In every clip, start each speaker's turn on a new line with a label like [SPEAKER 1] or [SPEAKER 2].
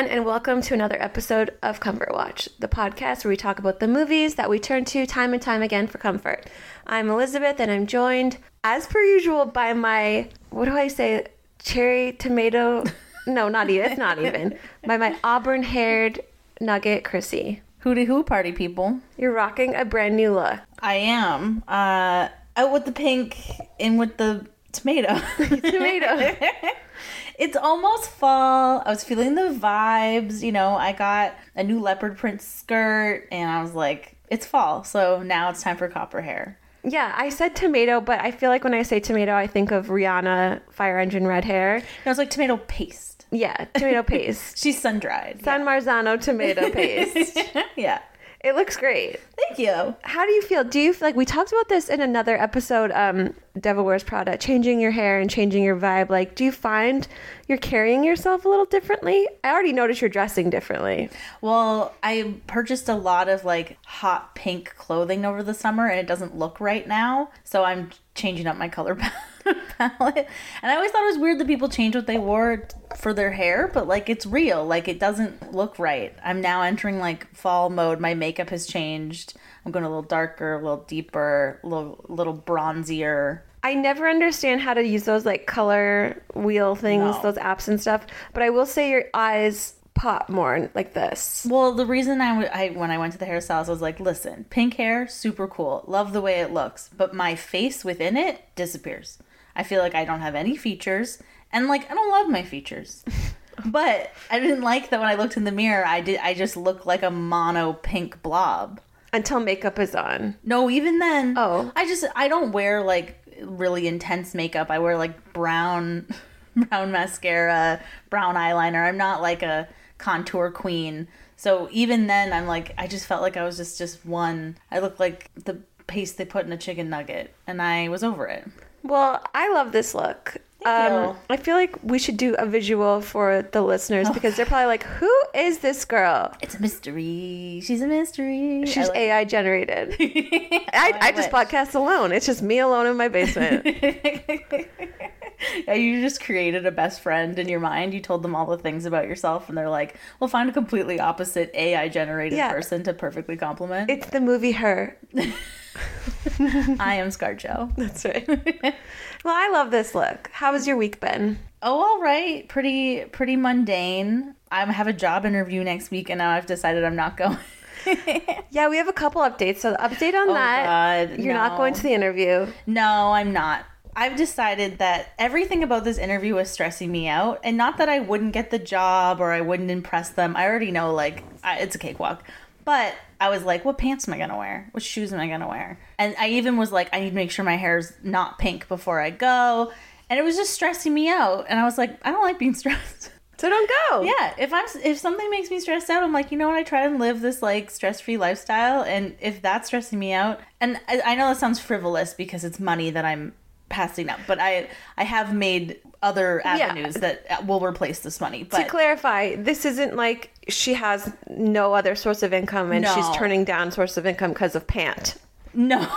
[SPEAKER 1] everyone, and welcome to another episode of Comfort Watch, the podcast where we talk about the movies that we turn to time and time again for comfort. I'm Elizabeth, and I'm joined, as per usual, by my what do I say, cherry tomato? No, not even. It's not even by my auburn-haired nugget, Krissy.
[SPEAKER 2] Hooty hoo party people.
[SPEAKER 1] You're rocking a brand new look.
[SPEAKER 2] I am. Uh out with the pink, in with the tomato.
[SPEAKER 1] Tomato.
[SPEAKER 2] it's almost fall. I was feeling the vibes, you know. I got a new leopard print skirt and I was like, it's fall, so now it's time for copper hair.
[SPEAKER 1] yeah, I said tomato, but I feel like when I say tomato, I think of Rihanna Fire Engine Red Hair.
[SPEAKER 2] And I was like tomato paste.
[SPEAKER 1] Yeah, tomato paste.
[SPEAKER 2] She's sun dried.
[SPEAKER 1] San Marzano tomato paste.
[SPEAKER 2] yeah.
[SPEAKER 1] It looks great.
[SPEAKER 2] Thank you.
[SPEAKER 1] How do you feel? Do you feel like we talked about this in another episode, um, Devil Wears Prada, changing your hair and changing your vibe? Like, do you find you're carrying yourself a little differently? I already noticed you're dressing differently.
[SPEAKER 2] Well, I purchased a lot of like hot pink clothing over the summer and it doesn't look right now. So I'm changing up my color palette. And I always thought it was weird that people change what they wore for their hair, but like it's real. Like it doesn't look right. I'm now entering like fall mode. My makeup has changed. I'm going a little darker, a little deeper, a little, little bronzier.
[SPEAKER 1] I never understand how to use those like color wheel things,
[SPEAKER 2] No.
[SPEAKER 1] those apps and stuff. But I will say your eyes pop more like this.
[SPEAKER 2] Well, the reason I, w- I when I went to the hairstylist, I was like, listen, pink hair, super cool. Love the way it looks. But my face within it disappears. I feel like I don't have any features. And like I don't love my features. but I didn't like that when I looked in the mirror, I did I just looked like a mono pink blob.
[SPEAKER 1] Until makeup is on.
[SPEAKER 2] No, even then.
[SPEAKER 1] Oh.
[SPEAKER 2] I just I don't wear like really intense makeup. I wear like brown brown mascara, brown eyeliner. I'm not like a contour queen. So even then I'm like I just felt like I was just just one. I looked like the paste they put in a chicken nugget and I was over it.
[SPEAKER 1] Well, I love this look. Um. I feel like we should do a visual for the listeners because they're probably like, "Who is this girl?"
[SPEAKER 2] It's a mystery. She's a mystery.
[SPEAKER 1] She's
[SPEAKER 2] like-
[SPEAKER 1] AI generated. I, I just podcast alone. It's just me alone in my basement.
[SPEAKER 2] Yeah, you just created a best friend in your mind. You told them all the things about yourself, and they're like, "Well, find a completely opposite AI generated
[SPEAKER 1] Yeah.
[SPEAKER 2] person to perfectly compliment."
[SPEAKER 1] it's the movie Her.
[SPEAKER 2] I am ScarJo.
[SPEAKER 1] That's right. well, I love this look. How has your week been?
[SPEAKER 2] Oh, all right. Pretty pretty mundane. I have a job interview next week, and now I've decided I'm not going.
[SPEAKER 1] Yeah, we have a couple updates. So the update on
[SPEAKER 2] Oh,
[SPEAKER 1] that,
[SPEAKER 2] God,
[SPEAKER 1] you're not going to the interview.
[SPEAKER 2] No, I'm not. I've decided that everything about this interview was stressing me out, and not that I wouldn't get the job or I wouldn't impress them. I already know, like, I, it's a cakewalk. But I was like, what pants am I gonna wear? What shoes am I gonna wear? And I even was like, I need to make sure my hair's not pink before I go. And it was just stressing me out. And I was like, I don't like being stressed.
[SPEAKER 1] So don't go.
[SPEAKER 2] Yeah, if I'm if something makes me stressed out, I'm like, you know what? I try and live this like stress free lifestyle, and if that's stressing me out, and I, I know that sounds frivolous because it's money that I'm passing up, but I I have made other avenues that will replace this money.
[SPEAKER 1] To clarify, this isn't like she has no other source of income and she's turning down source of income because of pant.
[SPEAKER 2] no.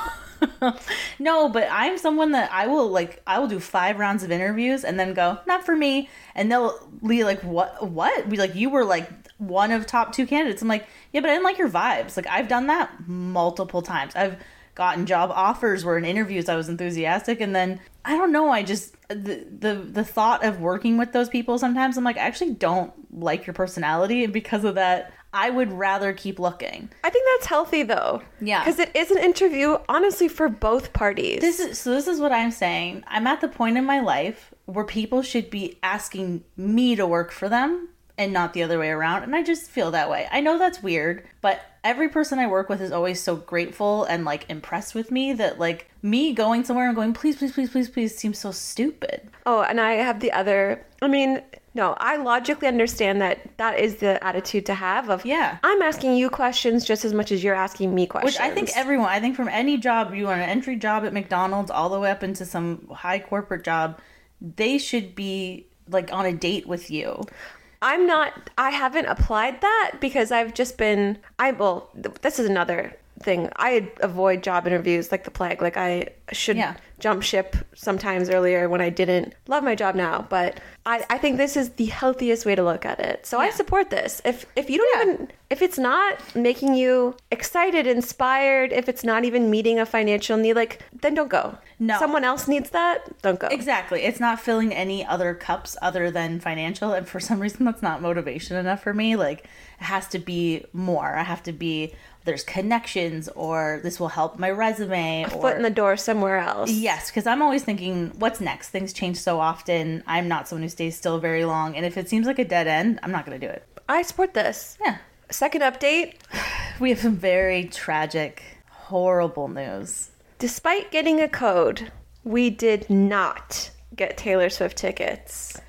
[SPEAKER 2] no, but I'm someone that I will like I will do five rounds of interviews and then go, not for me. And they'll be like, What what? Be like, you were like one of top two candidates. I'm like, Yeah, but I didn't like your vibes. Like I've done that multiple times. I've gotten job offers were in interviews I was enthusiastic and then I don't know, I just the the the thought of working with those people sometimes I'm like, I actually don't like your personality and because of that I would rather keep looking.
[SPEAKER 1] I think that's healthy though.
[SPEAKER 2] Yeah.
[SPEAKER 1] Because it is an interview, honestly, for both parties.
[SPEAKER 2] This is so. This is what I'm saying. I'm at the point in my life where people should be asking me to work for them and not the other way around. And I just feel that way. I know that's weird, but every person I work with is always so grateful and like impressed with me that like me going somewhere and going, please, please, please, please, please seems so stupid.
[SPEAKER 1] Oh, and I have the other. I mean, no, I logically understand that that is the attitude to have of
[SPEAKER 2] Yeah.
[SPEAKER 1] I'm asking you questions just as much as you're asking me questions.
[SPEAKER 2] Which I think everyone, I think from any job, you want an entry job at McDonald's all the way up into some high corporate job, they should be like on a date with you.
[SPEAKER 1] I'm not. I haven't applied that because I've just been. I well, th- this is another thing. I avoid job interviews like the plague. Like I should
[SPEAKER 2] Yeah.
[SPEAKER 1] jump ship sometimes earlier when I didn't love my job now. But I, I think this is the healthiest way to look at it. So I support this. If if you don't
[SPEAKER 2] Yeah.
[SPEAKER 1] even if it's not making you excited, inspired, if it's not even meeting a financial need, like then don't go.
[SPEAKER 2] No.
[SPEAKER 1] Someone else needs that, don't go.
[SPEAKER 2] Exactly. It's not filling any other cups other than financial. And for some reason, that's not motivation enough for me. Like, it has to be more. I have to be, there's connections, or this will help my resume. or,
[SPEAKER 1] Foot in the door somewhere else.
[SPEAKER 2] Yes, because I'm always thinking, what's next? Things change so often. I'm not someone who stays still very long. And if it seems like a dead end, I'm not going to do it.
[SPEAKER 1] I support this.
[SPEAKER 2] Yeah.
[SPEAKER 1] Second update.
[SPEAKER 2] We have some very tragic, horrible news.
[SPEAKER 1] Despite getting a code, we did not get Taylor Swift tickets.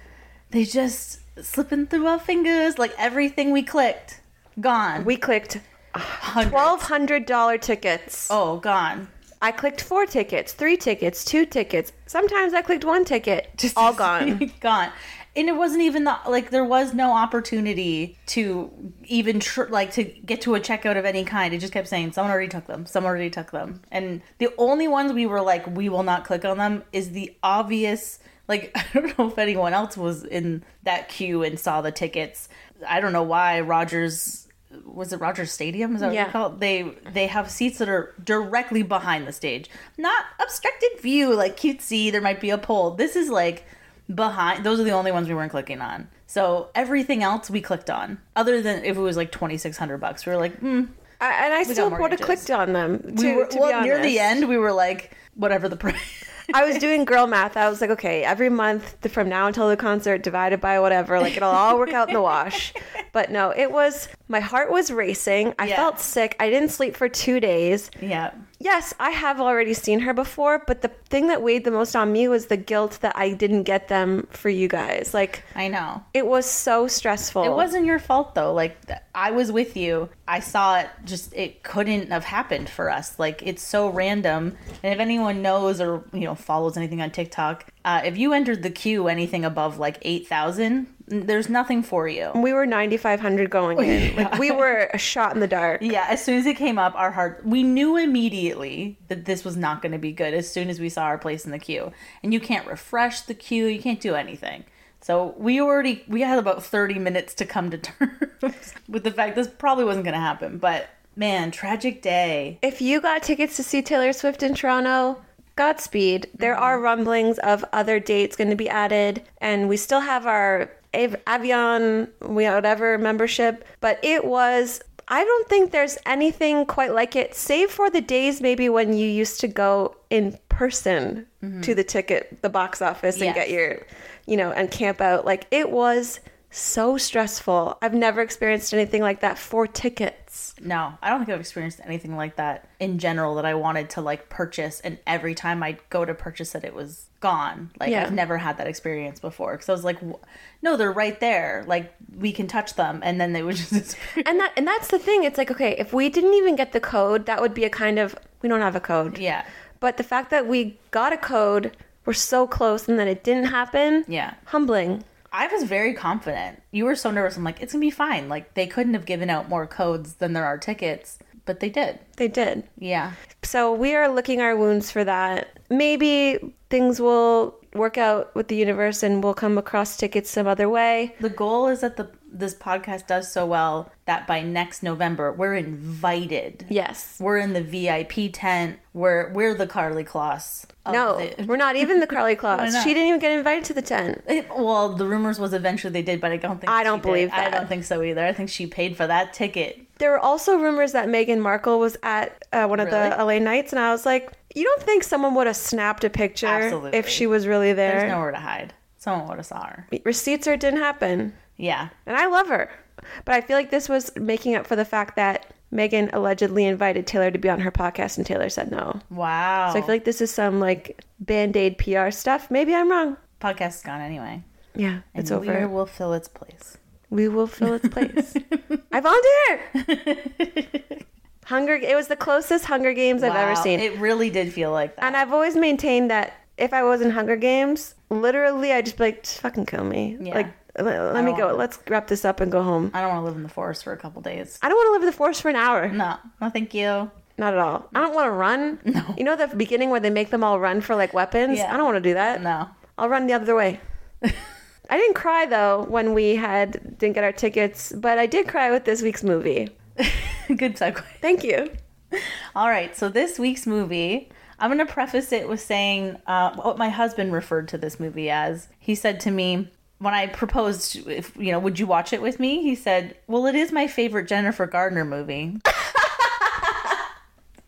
[SPEAKER 2] They just slipping through our fingers like everything we clicked. Gone.
[SPEAKER 1] We clicked. Twelve hundred dollar tickets.
[SPEAKER 2] Oh, gone.
[SPEAKER 1] I clicked four tickets, three tickets, two tickets. Sometimes I clicked one ticket. Just all gone.
[SPEAKER 2] gone. And it wasn't even the like there was no opportunity to even tr- like to get to a checkout of any kind. It just kept saying someone already took them. Someone already took them. And the only ones we were like we will not click on them is the obvious like I don't know if anyone else was in that queue and saw the tickets. I don't know why Rogers was it Rogers Stadium? Is that what
[SPEAKER 1] Yeah.
[SPEAKER 2] they call it? They they have seats that are directly behind the stage, not obstructed view like cutesy. There might be a pole. This is like behind. Those are the only ones we weren't clicking on. So everything else we clicked on, other than if it was like twenty six hundred bucks. We were like, hmm.
[SPEAKER 1] I, and I still would have clicked on them. To,
[SPEAKER 2] We were well near the end. We were like, whatever the price.
[SPEAKER 1] I was doing girl math. I was like, okay, every month from now until the concert, divided by whatever, like it'll all work out in the wash. But no, it was my heart was racing. I
[SPEAKER 2] Yeah.
[SPEAKER 1] felt sick. I didn't sleep for two days.
[SPEAKER 2] yeah.
[SPEAKER 1] Yes, I have already seen her before, but the thing that weighed the most on me was the guilt that I didn't get them for you guys. Like,
[SPEAKER 2] I know.
[SPEAKER 1] it was so stressful.
[SPEAKER 2] It wasn't your fault though. Like I was with you. I saw it. Just it couldn't have happened for us. Like it's so random. And if anyone knows or you know follows anything on TikTok, uh, if you entered the queue anything above like eight thousand, there's nothing for you.
[SPEAKER 1] We were 9,500 going in. Like, we were a shot in the dark.
[SPEAKER 2] Yeah, as soon as it came up, our heart we knew immediately that this was not going to be good. As soon as we saw our place in the queue, and you can't refresh the queue, you can't do anything. So we already we had about thirty minutes to come to terms with the fact this probably wasn't going to happen. But man, tragic day.
[SPEAKER 1] If you got tickets to see Taylor Swift in Toronto, Godspeed. There mm-hmm. are rumblings of other dates going to be added, and we still have our Avion, whatever membership, but it was. I don't think there's anything quite like it, save for the days maybe when you used to go in person mm-hmm. to the ticket, the box office, and
[SPEAKER 2] Yes.
[SPEAKER 1] get your, you know, and camp out. Like it was so stressful. I've never experienced anything like that for tickets.
[SPEAKER 2] No, I don't think I've experienced anything like that in general that I wanted to like purchase, and every time I go to purchase it, it was gone. Like
[SPEAKER 1] Yeah.
[SPEAKER 2] I've never had that experience before because I was like, no, they're right there. Like we can touch them, and then they would just disappear.
[SPEAKER 1] And that and that's the thing. It's like okay, if we didn't even get the code, that would be a kind of we don't have a code.
[SPEAKER 2] Yeah,
[SPEAKER 1] But the fact that we got a code, we're so close, and then it didn't happen.
[SPEAKER 2] yeah.
[SPEAKER 1] Humbling.
[SPEAKER 2] I was very confident. You were so nervous. I'm like, it's gonna be fine. Like they couldn't have given out more codes than there are tickets, but they did.
[SPEAKER 1] They did.
[SPEAKER 2] Yeah,
[SPEAKER 1] So we are licking our wounds for that. Maybe things will work out with the universe and we'll come across tickets some other way.
[SPEAKER 2] the goal is that the this podcast does so well that by next November we're invited.
[SPEAKER 1] Yes.
[SPEAKER 2] We're in the VIP tent. We're we're the Karlie Kloss.
[SPEAKER 1] No,
[SPEAKER 2] the-
[SPEAKER 1] we're not even the
[SPEAKER 2] Karlie Kloss.
[SPEAKER 1] She didn't even get invited to the tent.
[SPEAKER 2] It- well, the rumors was eventually they did, but I don't think
[SPEAKER 1] I don't
[SPEAKER 2] did.
[SPEAKER 1] believe
[SPEAKER 2] I
[SPEAKER 1] that.
[SPEAKER 2] don't think so either. I think she paid for that ticket.
[SPEAKER 1] There were also rumors that Meghan Markle was at uh, one of the LA nights, and I was like, you don't think someone would have snapped a picture
[SPEAKER 2] Absolutely.
[SPEAKER 1] if she was really there?
[SPEAKER 2] There's nowhere to hide. Someone would have saw her.
[SPEAKER 1] Receipts or it didn't happen.
[SPEAKER 2] Yeah,
[SPEAKER 1] And I love her. But I feel like this was making up for the fact that Meghan allegedly invited Taylor to be on her podcast and Taylor said no.
[SPEAKER 2] wow.
[SPEAKER 1] So I feel like this is some like band aid PR stuff. Maybe I'm wrong.
[SPEAKER 2] podcast is gone anyway.
[SPEAKER 1] Yeah, it's over.
[SPEAKER 2] Weir will fill its place.
[SPEAKER 1] we will fill its place. I volunteer. Hunger. It was the closest Hunger Games I've ever seen.
[SPEAKER 2] It really did feel like that.
[SPEAKER 1] and I've always maintained that if I was in Hunger Games, literally I'd just be like, just fucking kill me.
[SPEAKER 2] Yeah.
[SPEAKER 1] Like, let, let me go.
[SPEAKER 2] want-
[SPEAKER 1] Let's wrap this up and go home.
[SPEAKER 2] I don't want to live in the forest for a couple days.
[SPEAKER 1] I don't want to live in the forest for an hour.
[SPEAKER 2] No, no, thank you.
[SPEAKER 1] Not at all. I don't want to run.
[SPEAKER 2] No.
[SPEAKER 1] You know the beginning where they make them all run for like weapons?
[SPEAKER 2] Yeah.
[SPEAKER 1] I don't want to do that.
[SPEAKER 2] No.
[SPEAKER 1] I'll run the other way. I didn't cry though when we had didn't get our tickets, but I did cry with this week's movie.
[SPEAKER 2] Good segue.
[SPEAKER 1] Thank you.
[SPEAKER 2] All right, so this week's movie, I'm going to preface it with saying uh, what my husband referred to this movie as. He said to me when I proposed, if you know, would you watch it with me? He said, "Well, it is my favorite Jennifer Garner movie."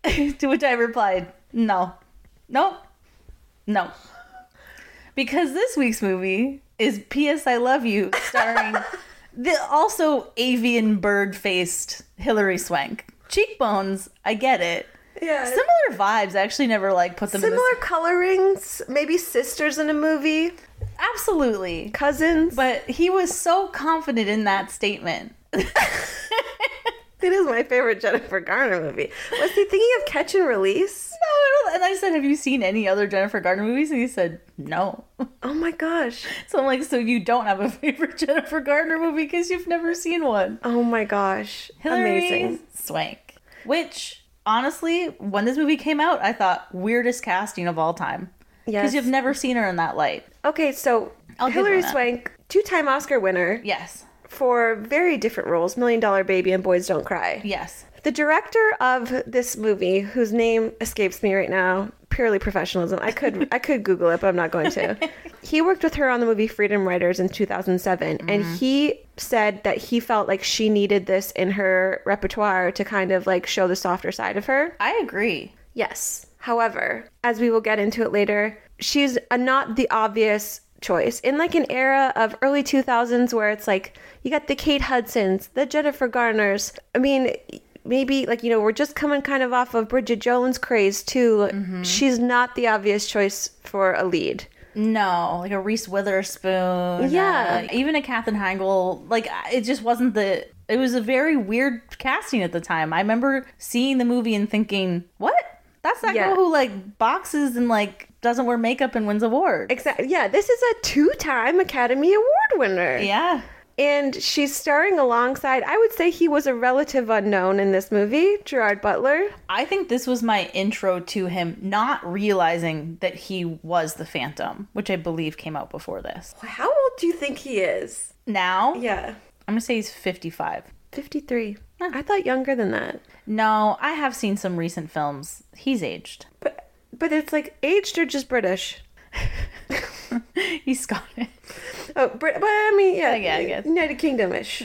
[SPEAKER 2] to which I replied, "No, no, no," because this week's movie is "P.S. I Love You," starring the also avian bird-faced Hilary Swank. Cheekbones, I get it.
[SPEAKER 1] Yeah.
[SPEAKER 2] Similar vibes. I actually never like put them in
[SPEAKER 1] Similar colorings, maybe sisters in a movie.
[SPEAKER 2] Absolutely.
[SPEAKER 1] cousins.
[SPEAKER 2] But he was so confident in that statement.
[SPEAKER 1] it is my favorite Jennifer Garner movie. Was he thinking of Catch and Release?
[SPEAKER 2] No, I don't- and I said, "Have you seen any other Jennifer Garner movies?" And he said, "No."
[SPEAKER 1] Oh my gosh.
[SPEAKER 2] So I'm like, "So you don't have a favorite Jennifer Garner movie because you've never seen one?"
[SPEAKER 1] Oh my gosh.
[SPEAKER 2] Hilary
[SPEAKER 1] Amazing.
[SPEAKER 2] Swank. Which honestly, when this movie came out, I thought weirdest casting of all time because you've never seen her in that light.
[SPEAKER 1] Okay, so
[SPEAKER 2] I'll give
[SPEAKER 1] Hilary. Swank, two-time Oscar winner
[SPEAKER 2] Yes,
[SPEAKER 1] for very different roles, Million Dollar Baby and Boys Don't Cry.
[SPEAKER 2] yes.
[SPEAKER 1] The director of this movie, whose name escapes me right now, purely professionalism. I could I could Google it, but I'm not going to. he worked with her on the movie Freedom Writers in 2007, and mm-hmm. he said that he felt like she needed this in her repertoire to kind of like show the softer side of her.
[SPEAKER 2] I agree.
[SPEAKER 1] Yes. However, as we will get into it later, she's a not the obvious choice in like an era of early 2000s where it's like you got the Kate Hudsons, the Jennifer Garners. I mean, maybe like you know, we're just coming kind of off of Bridget Jones craze too. She's not the obvious choice for a lead.
[SPEAKER 2] No, like a Reese Witherspoon.
[SPEAKER 1] Yeah.
[SPEAKER 2] uh, even a Katherine Heigl. Like it just wasn't the. It was a very weird casting at the time. I remember seeing the movie and thinking, "What? That's that
[SPEAKER 1] Yeah.
[SPEAKER 2] girl who like boxes and like doesn't wear makeup and wins awards."
[SPEAKER 1] Exactly. Yeah, this is a two-time Academy Award winner.
[SPEAKER 2] Yeah,
[SPEAKER 1] And she's starring alongside, I would say he was a relative unknown in this movie, Gerard Butler.
[SPEAKER 2] I think this was my intro to him, not realizing that he was the Phantom, which I believe came out before this.
[SPEAKER 1] How old do you think he is?
[SPEAKER 2] Now,
[SPEAKER 1] Yeah.
[SPEAKER 2] I'm gonna say he's 55.
[SPEAKER 1] 53. I thought younger than that.
[SPEAKER 2] No, I have seen some recent films. He's aged.
[SPEAKER 1] But but it's like aged or just British.
[SPEAKER 2] He's Scottish.
[SPEAKER 1] Oh, Brit- but I mean, yeah,
[SPEAKER 2] Yeah, I guess.
[SPEAKER 1] United Kingdom-ish.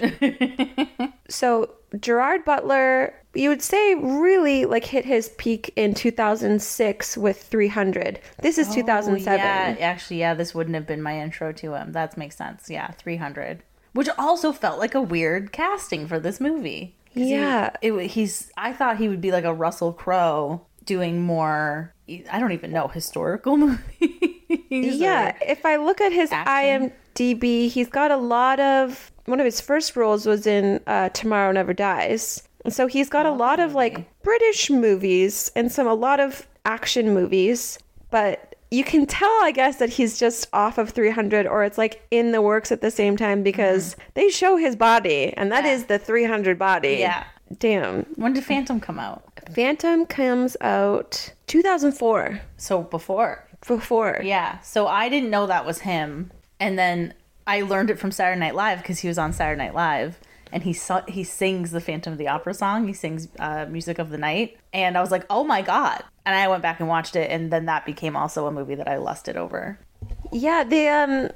[SPEAKER 1] so Gerard Butler, you would say, really like hit his peak in 2006 with 300. This is 2007.
[SPEAKER 2] Oh, yeah, actually, yeah, this wouldn't have been my intro to him. That makes sense. Yeah, 300. Which also felt like a weird casting for this movie. 'Cause he-
[SPEAKER 1] Yeah.
[SPEAKER 2] it, he's. I thought he would be like a Russell Crowe doing more. I don't even know historical movies.
[SPEAKER 1] Yeah, if I look at his
[SPEAKER 2] Action.
[SPEAKER 1] IMDb, he's got a lot of. One of his first roles was in uh, Tomorrow Never Dies, and so he's got a lot of like British movies and some a lot of action movies. But you can tell, I guess, that he's just off of 300, or it's like in the works at the same time because mm-hmm. they show his body, and that
[SPEAKER 2] Yeah.
[SPEAKER 1] is the 300 body.
[SPEAKER 2] Yeah.
[SPEAKER 1] Damn.
[SPEAKER 2] When did Phantom come out?
[SPEAKER 1] Phantom comes out 2004.
[SPEAKER 2] So before.
[SPEAKER 1] Before.
[SPEAKER 2] Yeah. So I didn't know that was him, and then I learned it from Saturday Night Live because he was on Saturday Night Live, and he saw, he sings the Phantom of the Opera song. He sings uh, "Music of the Night," and I was like, "Oh my god!" And I went back and watched it, and then that became also a movie that I lusted over.
[SPEAKER 1] Yeah, the um,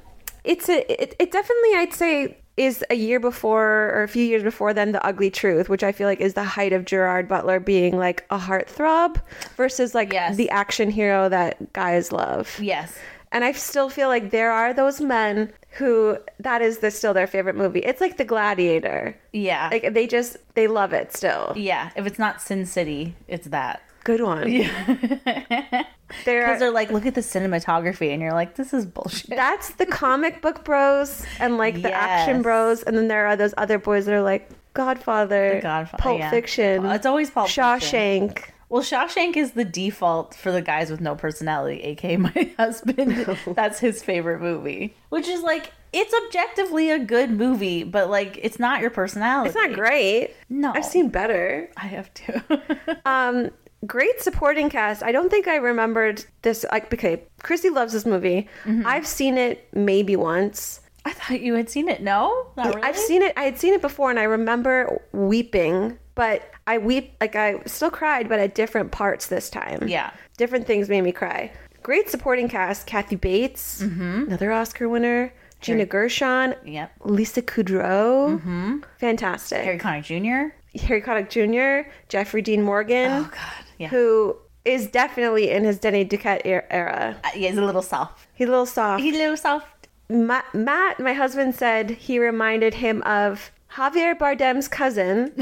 [SPEAKER 1] it's a it, it definitely I'd say is a year before or a few years before then the Ugly Truth, which I feel like is the height of Gerard Butler being like a heartthrob versus like
[SPEAKER 2] Yes.
[SPEAKER 1] the action hero that guys love.
[SPEAKER 2] Yes.
[SPEAKER 1] And I still feel like there are those men who that is the, still their favorite movie. It's like The Gladiator.
[SPEAKER 2] Yeah.
[SPEAKER 1] Like they just they love it still.
[SPEAKER 2] yeah. If it's not Sin City, it's that.
[SPEAKER 1] Good one. Yeah.
[SPEAKER 2] Because
[SPEAKER 1] There
[SPEAKER 2] they're like, look at the cinematography, and you're like, this is bullshit.
[SPEAKER 1] that's the comic book bros and like the action bros, and then there are those other boys that are like Godfather,
[SPEAKER 2] Godfa-
[SPEAKER 1] Pulp
[SPEAKER 2] yeah.
[SPEAKER 1] Fiction,
[SPEAKER 2] It's always Pulp Fiction. Well, Shawshank is the default for the guys with no personality, aka my husband. That's his favorite movie. Which is like, it's objectively a good movie, but like it's not your personality.
[SPEAKER 1] It's not great.
[SPEAKER 2] No.
[SPEAKER 1] I've seen better.
[SPEAKER 2] I have to.
[SPEAKER 1] Um, great supporting cast. I don't think I remembered this. Like, okay, Krissy loves this movie.
[SPEAKER 2] Mm-hmm.
[SPEAKER 1] I've seen it maybe once.
[SPEAKER 2] I thought you had seen it. No, not really.
[SPEAKER 1] I've seen it. I had seen it before, and I remember weeping. But I weep like I still cried, but at different parts this time.
[SPEAKER 2] Yeah.
[SPEAKER 1] different things made me cry. Great supporting cast: Kathy Bates, another Oscar winner, Gina Gershon,
[SPEAKER 2] Yep.
[SPEAKER 1] Lisa Kudrow, mm-hmm. fantastic.
[SPEAKER 2] Harry Connick Jr.
[SPEAKER 1] Harry Connick Jr., Jeffrey Dean Morgan,
[SPEAKER 2] Oh God. Yeah.
[SPEAKER 1] who is definitely in his Denny Duquette er- era.
[SPEAKER 2] Uh, yeah, he's a little soft.
[SPEAKER 1] He's a little soft.
[SPEAKER 2] He's a little soft.
[SPEAKER 1] Ma- Matt, my husband, said he reminded him of Javier Bardem's cousin,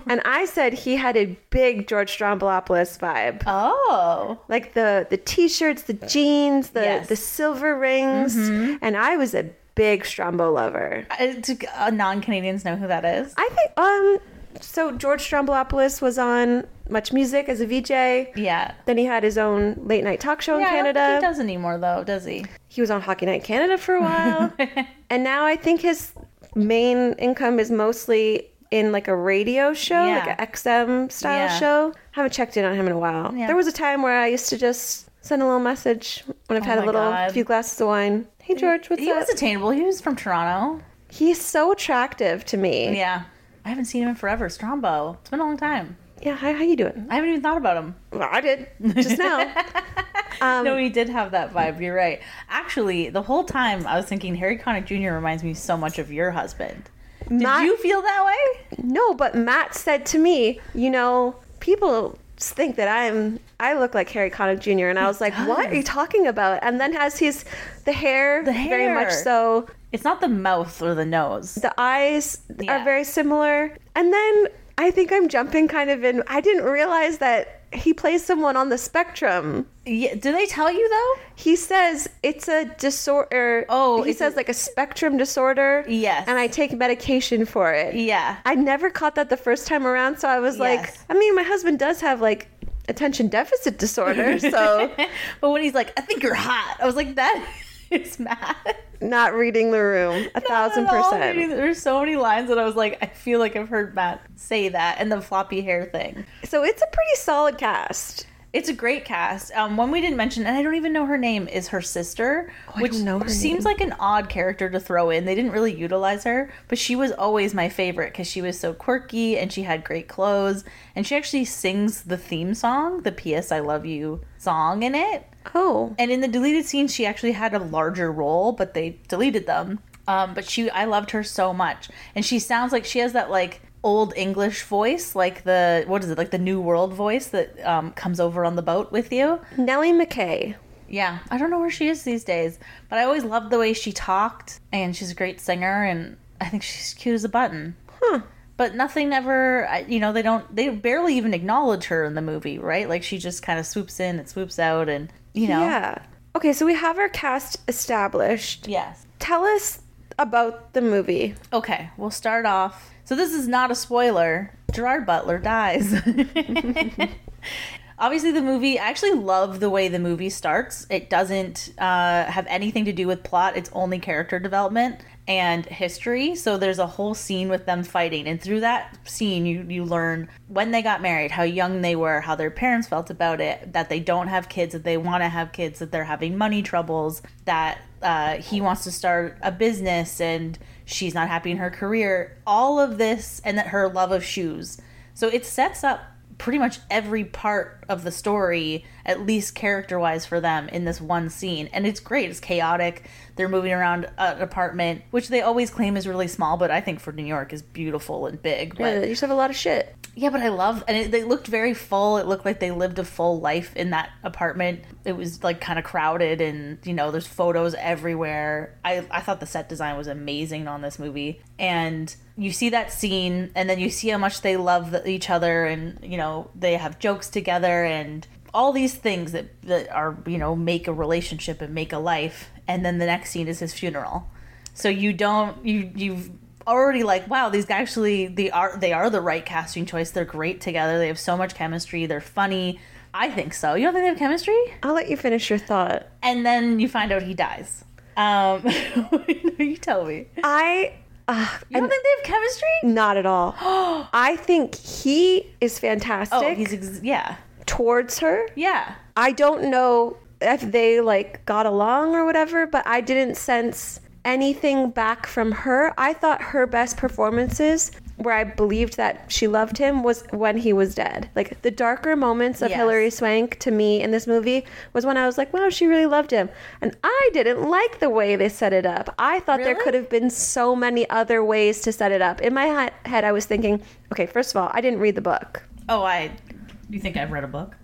[SPEAKER 1] and I said he had a big George Stroumboulopoulos vibe.
[SPEAKER 2] Oh.
[SPEAKER 1] Like the the t-shirts, the jeans, the
[SPEAKER 2] Yes.
[SPEAKER 1] the silver rings, and I was a big Strombo lover.
[SPEAKER 2] Uh, do uh, non-Canadians know who that is?
[SPEAKER 1] I think um so George Stroumboulopoulos was on Much Music as a VJ.
[SPEAKER 2] Yeah.
[SPEAKER 1] Then he had his own late night talk show in
[SPEAKER 2] Yeah, I
[SPEAKER 1] Canada.
[SPEAKER 2] he doesn't anymore though, does he?
[SPEAKER 1] He was on Hockey Night Canada for a while. and now I think his main income is mostly in like a radio show,
[SPEAKER 2] Yeah.
[SPEAKER 1] like a XM style
[SPEAKER 2] Yeah.
[SPEAKER 1] show. Haven't checked in on him in a while.
[SPEAKER 2] Yeah.
[SPEAKER 1] There was a time where I used to just send a little message when I've
[SPEAKER 2] Oh
[SPEAKER 1] had a
[SPEAKER 2] my
[SPEAKER 1] little
[SPEAKER 2] God.
[SPEAKER 1] few glasses of wine. Hey George, what's up?
[SPEAKER 2] he
[SPEAKER 1] up?
[SPEAKER 2] was attainable. He was from Toronto.
[SPEAKER 1] He's so attractive to me.
[SPEAKER 2] Yeah. I haven't seen him in forever. Strombo. It's been a long time.
[SPEAKER 1] Yeah, how, how you doing?
[SPEAKER 2] I haven't even thought about him.
[SPEAKER 1] Well, I did just now. Um,
[SPEAKER 2] no, he did have that vibe. You're right. Actually, the whole time I was thinking Harry Connick Jr. reminds me so much of your husband. Did
[SPEAKER 1] Matt-
[SPEAKER 2] you feel that way?
[SPEAKER 1] No, but Matt said to me, you know, people think that I'm I look like Harry Connick Jr. and I was like, what are you talking about? And then has his the hair,
[SPEAKER 2] The hair,
[SPEAKER 1] very much so.
[SPEAKER 2] It's not the mouth or the nose.
[SPEAKER 1] The eyes
[SPEAKER 2] Yeah.
[SPEAKER 1] are very similar. And then I think I'm jumping kind of in. I didn't realize that he plays someone on the spectrum.
[SPEAKER 2] Yeah, do they tell you though?
[SPEAKER 1] He says it's a disorder.
[SPEAKER 2] Oh,
[SPEAKER 1] he says like a spectrum disorder.
[SPEAKER 2] Yes.
[SPEAKER 1] And I take medication for it.
[SPEAKER 2] Yeah.
[SPEAKER 1] I never caught that the first time around, so I was like, I mean, my husband does have like attention deficit disorder, so
[SPEAKER 2] but when he's like, I think you're hot, I was like, that is Matt.
[SPEAKER 1] not reading the room a thousand
[SPEAKER 2] Not all.
[SPEAKER 1] percent.
[SPEAKER 2] There's so many lines that I was like, I feel like I've heard Matt say that, and the floppy hair thing.
[SPEAKER 1] So it's a pretty solid cast.
[SPEAKER 2] It's a great cast. Um, one we didn't mention, and I don't even know her name, is her sister,
[SPEAKER 1] Oh,
[SPEAKER 2] which
[SPEAKER 1] her
[SPEAKER 2] seems
[SPEAKER 1] name.
[SPEAKER 2] like an odd character to throw in. They didn't really utilize her, but she was always my favorite because she was so quirky and she had great clothes, and she actually sings the theme song, the "P.S. I Love You" song in it.
[SPEAKER 1] Oh,
[SPEAKER 2] And in the deleted scenes, she actually had a larger role, but they deleted them. Um, but she, I loved her so much, and she sounds like she has that like old English voice, like the what is it, like the New World voice that um, comes over on the boat with you.
[SPEAKER 1] Nellie McKay.
[SPEAKER 2] Yeah, I don't know where she is these days, but I always loved the way she talked, and she's a great singer, and I think she's cute as a button.
[SPEAKER 1] Huh.
[SPEAKER 2] But nothing ever, you know, they don't, they barely even acknowledge her in the movie, right? Like she just kind of swoops in and swoops out, and you know,
[SPEAKER 1] Yeah. Okay, so we have our cast established.
[SPEAKER 2] yes.
[SPEAKER 1] Tell us about the movie.
[SPEAKER 2] Okay, we'll start off. So this is not a spoiler. Gerard Butler dies. Obviously, the movie. I actually love the way the movie starts. It doesn't uh, have anything to do with plot. It's only character development and history. So there's a whole scene with them fighting, and through that scene, you you learn when they got married, how young they were, how their parents felt about it, that they don't have kids, that they want to have kids, that they're having money troubles, that uh, he wants to start a business and she's not happy in her career. All of this, and that her love of shoes. So it sets up pretty much every part of the story, at least character wise, for them in this one scene. And it's great. It's chaotic. They're moving around an apartment, which they always claim is really small, but I think for New York is beautiful and big. But
[SPEAKER 1] Yeah, you just have a lot of shit.
[SPEAKER 2] yeah, but I love, and it, they looked very full. It looked like they lived a full life in that apartment. It was like kind of crowded, and you know, there's photos everywhere. I I thought the set design was amazing on this movie, and you see that scene, and then you see how much they love the, each other, and you know, they have jokes together, and all these things that that are you know make a relationship and make a life. And then the next scene is his funeral. So you don't you you've already like wow these guys actually they are they are the right casting choice they're great together they have so much chemistry they're funny i think so you don't think they have chemistry
[SPEAKER 1] I'll let you finish your thought.
[SPEAKER 2] and then you find out he dies Um, you tell me.
[SPEAKER 1] I uh,
[SPEAKER 2] You don't think they have chemistry?
[SPEAKER 1] not at all. I think he is fantastic
[SPEAKER 2] Oh, he's ex- yeah,
[SPEAKER 1] towards her.
[SPEAKER 2] yeah.
[SPEAKER 1] I don't know if they like got along or whatever, but I didn't sense anything back from her. I thought her best performances where I believed that she loved him was when he was dead. Like the darker moments of
[SPEAKER 2] Yes.
[SPEAKER 1] Hilary Swank to me in this movie was when I was like, wow, she really loved him. And I didn't like the way they set it up. I thought there could have been so many other ways to set it up. In my he- head, I was thinking, okay, first of all, I didn't read the book.
[SPEAKER 2] Oh, I. You think I've read a book?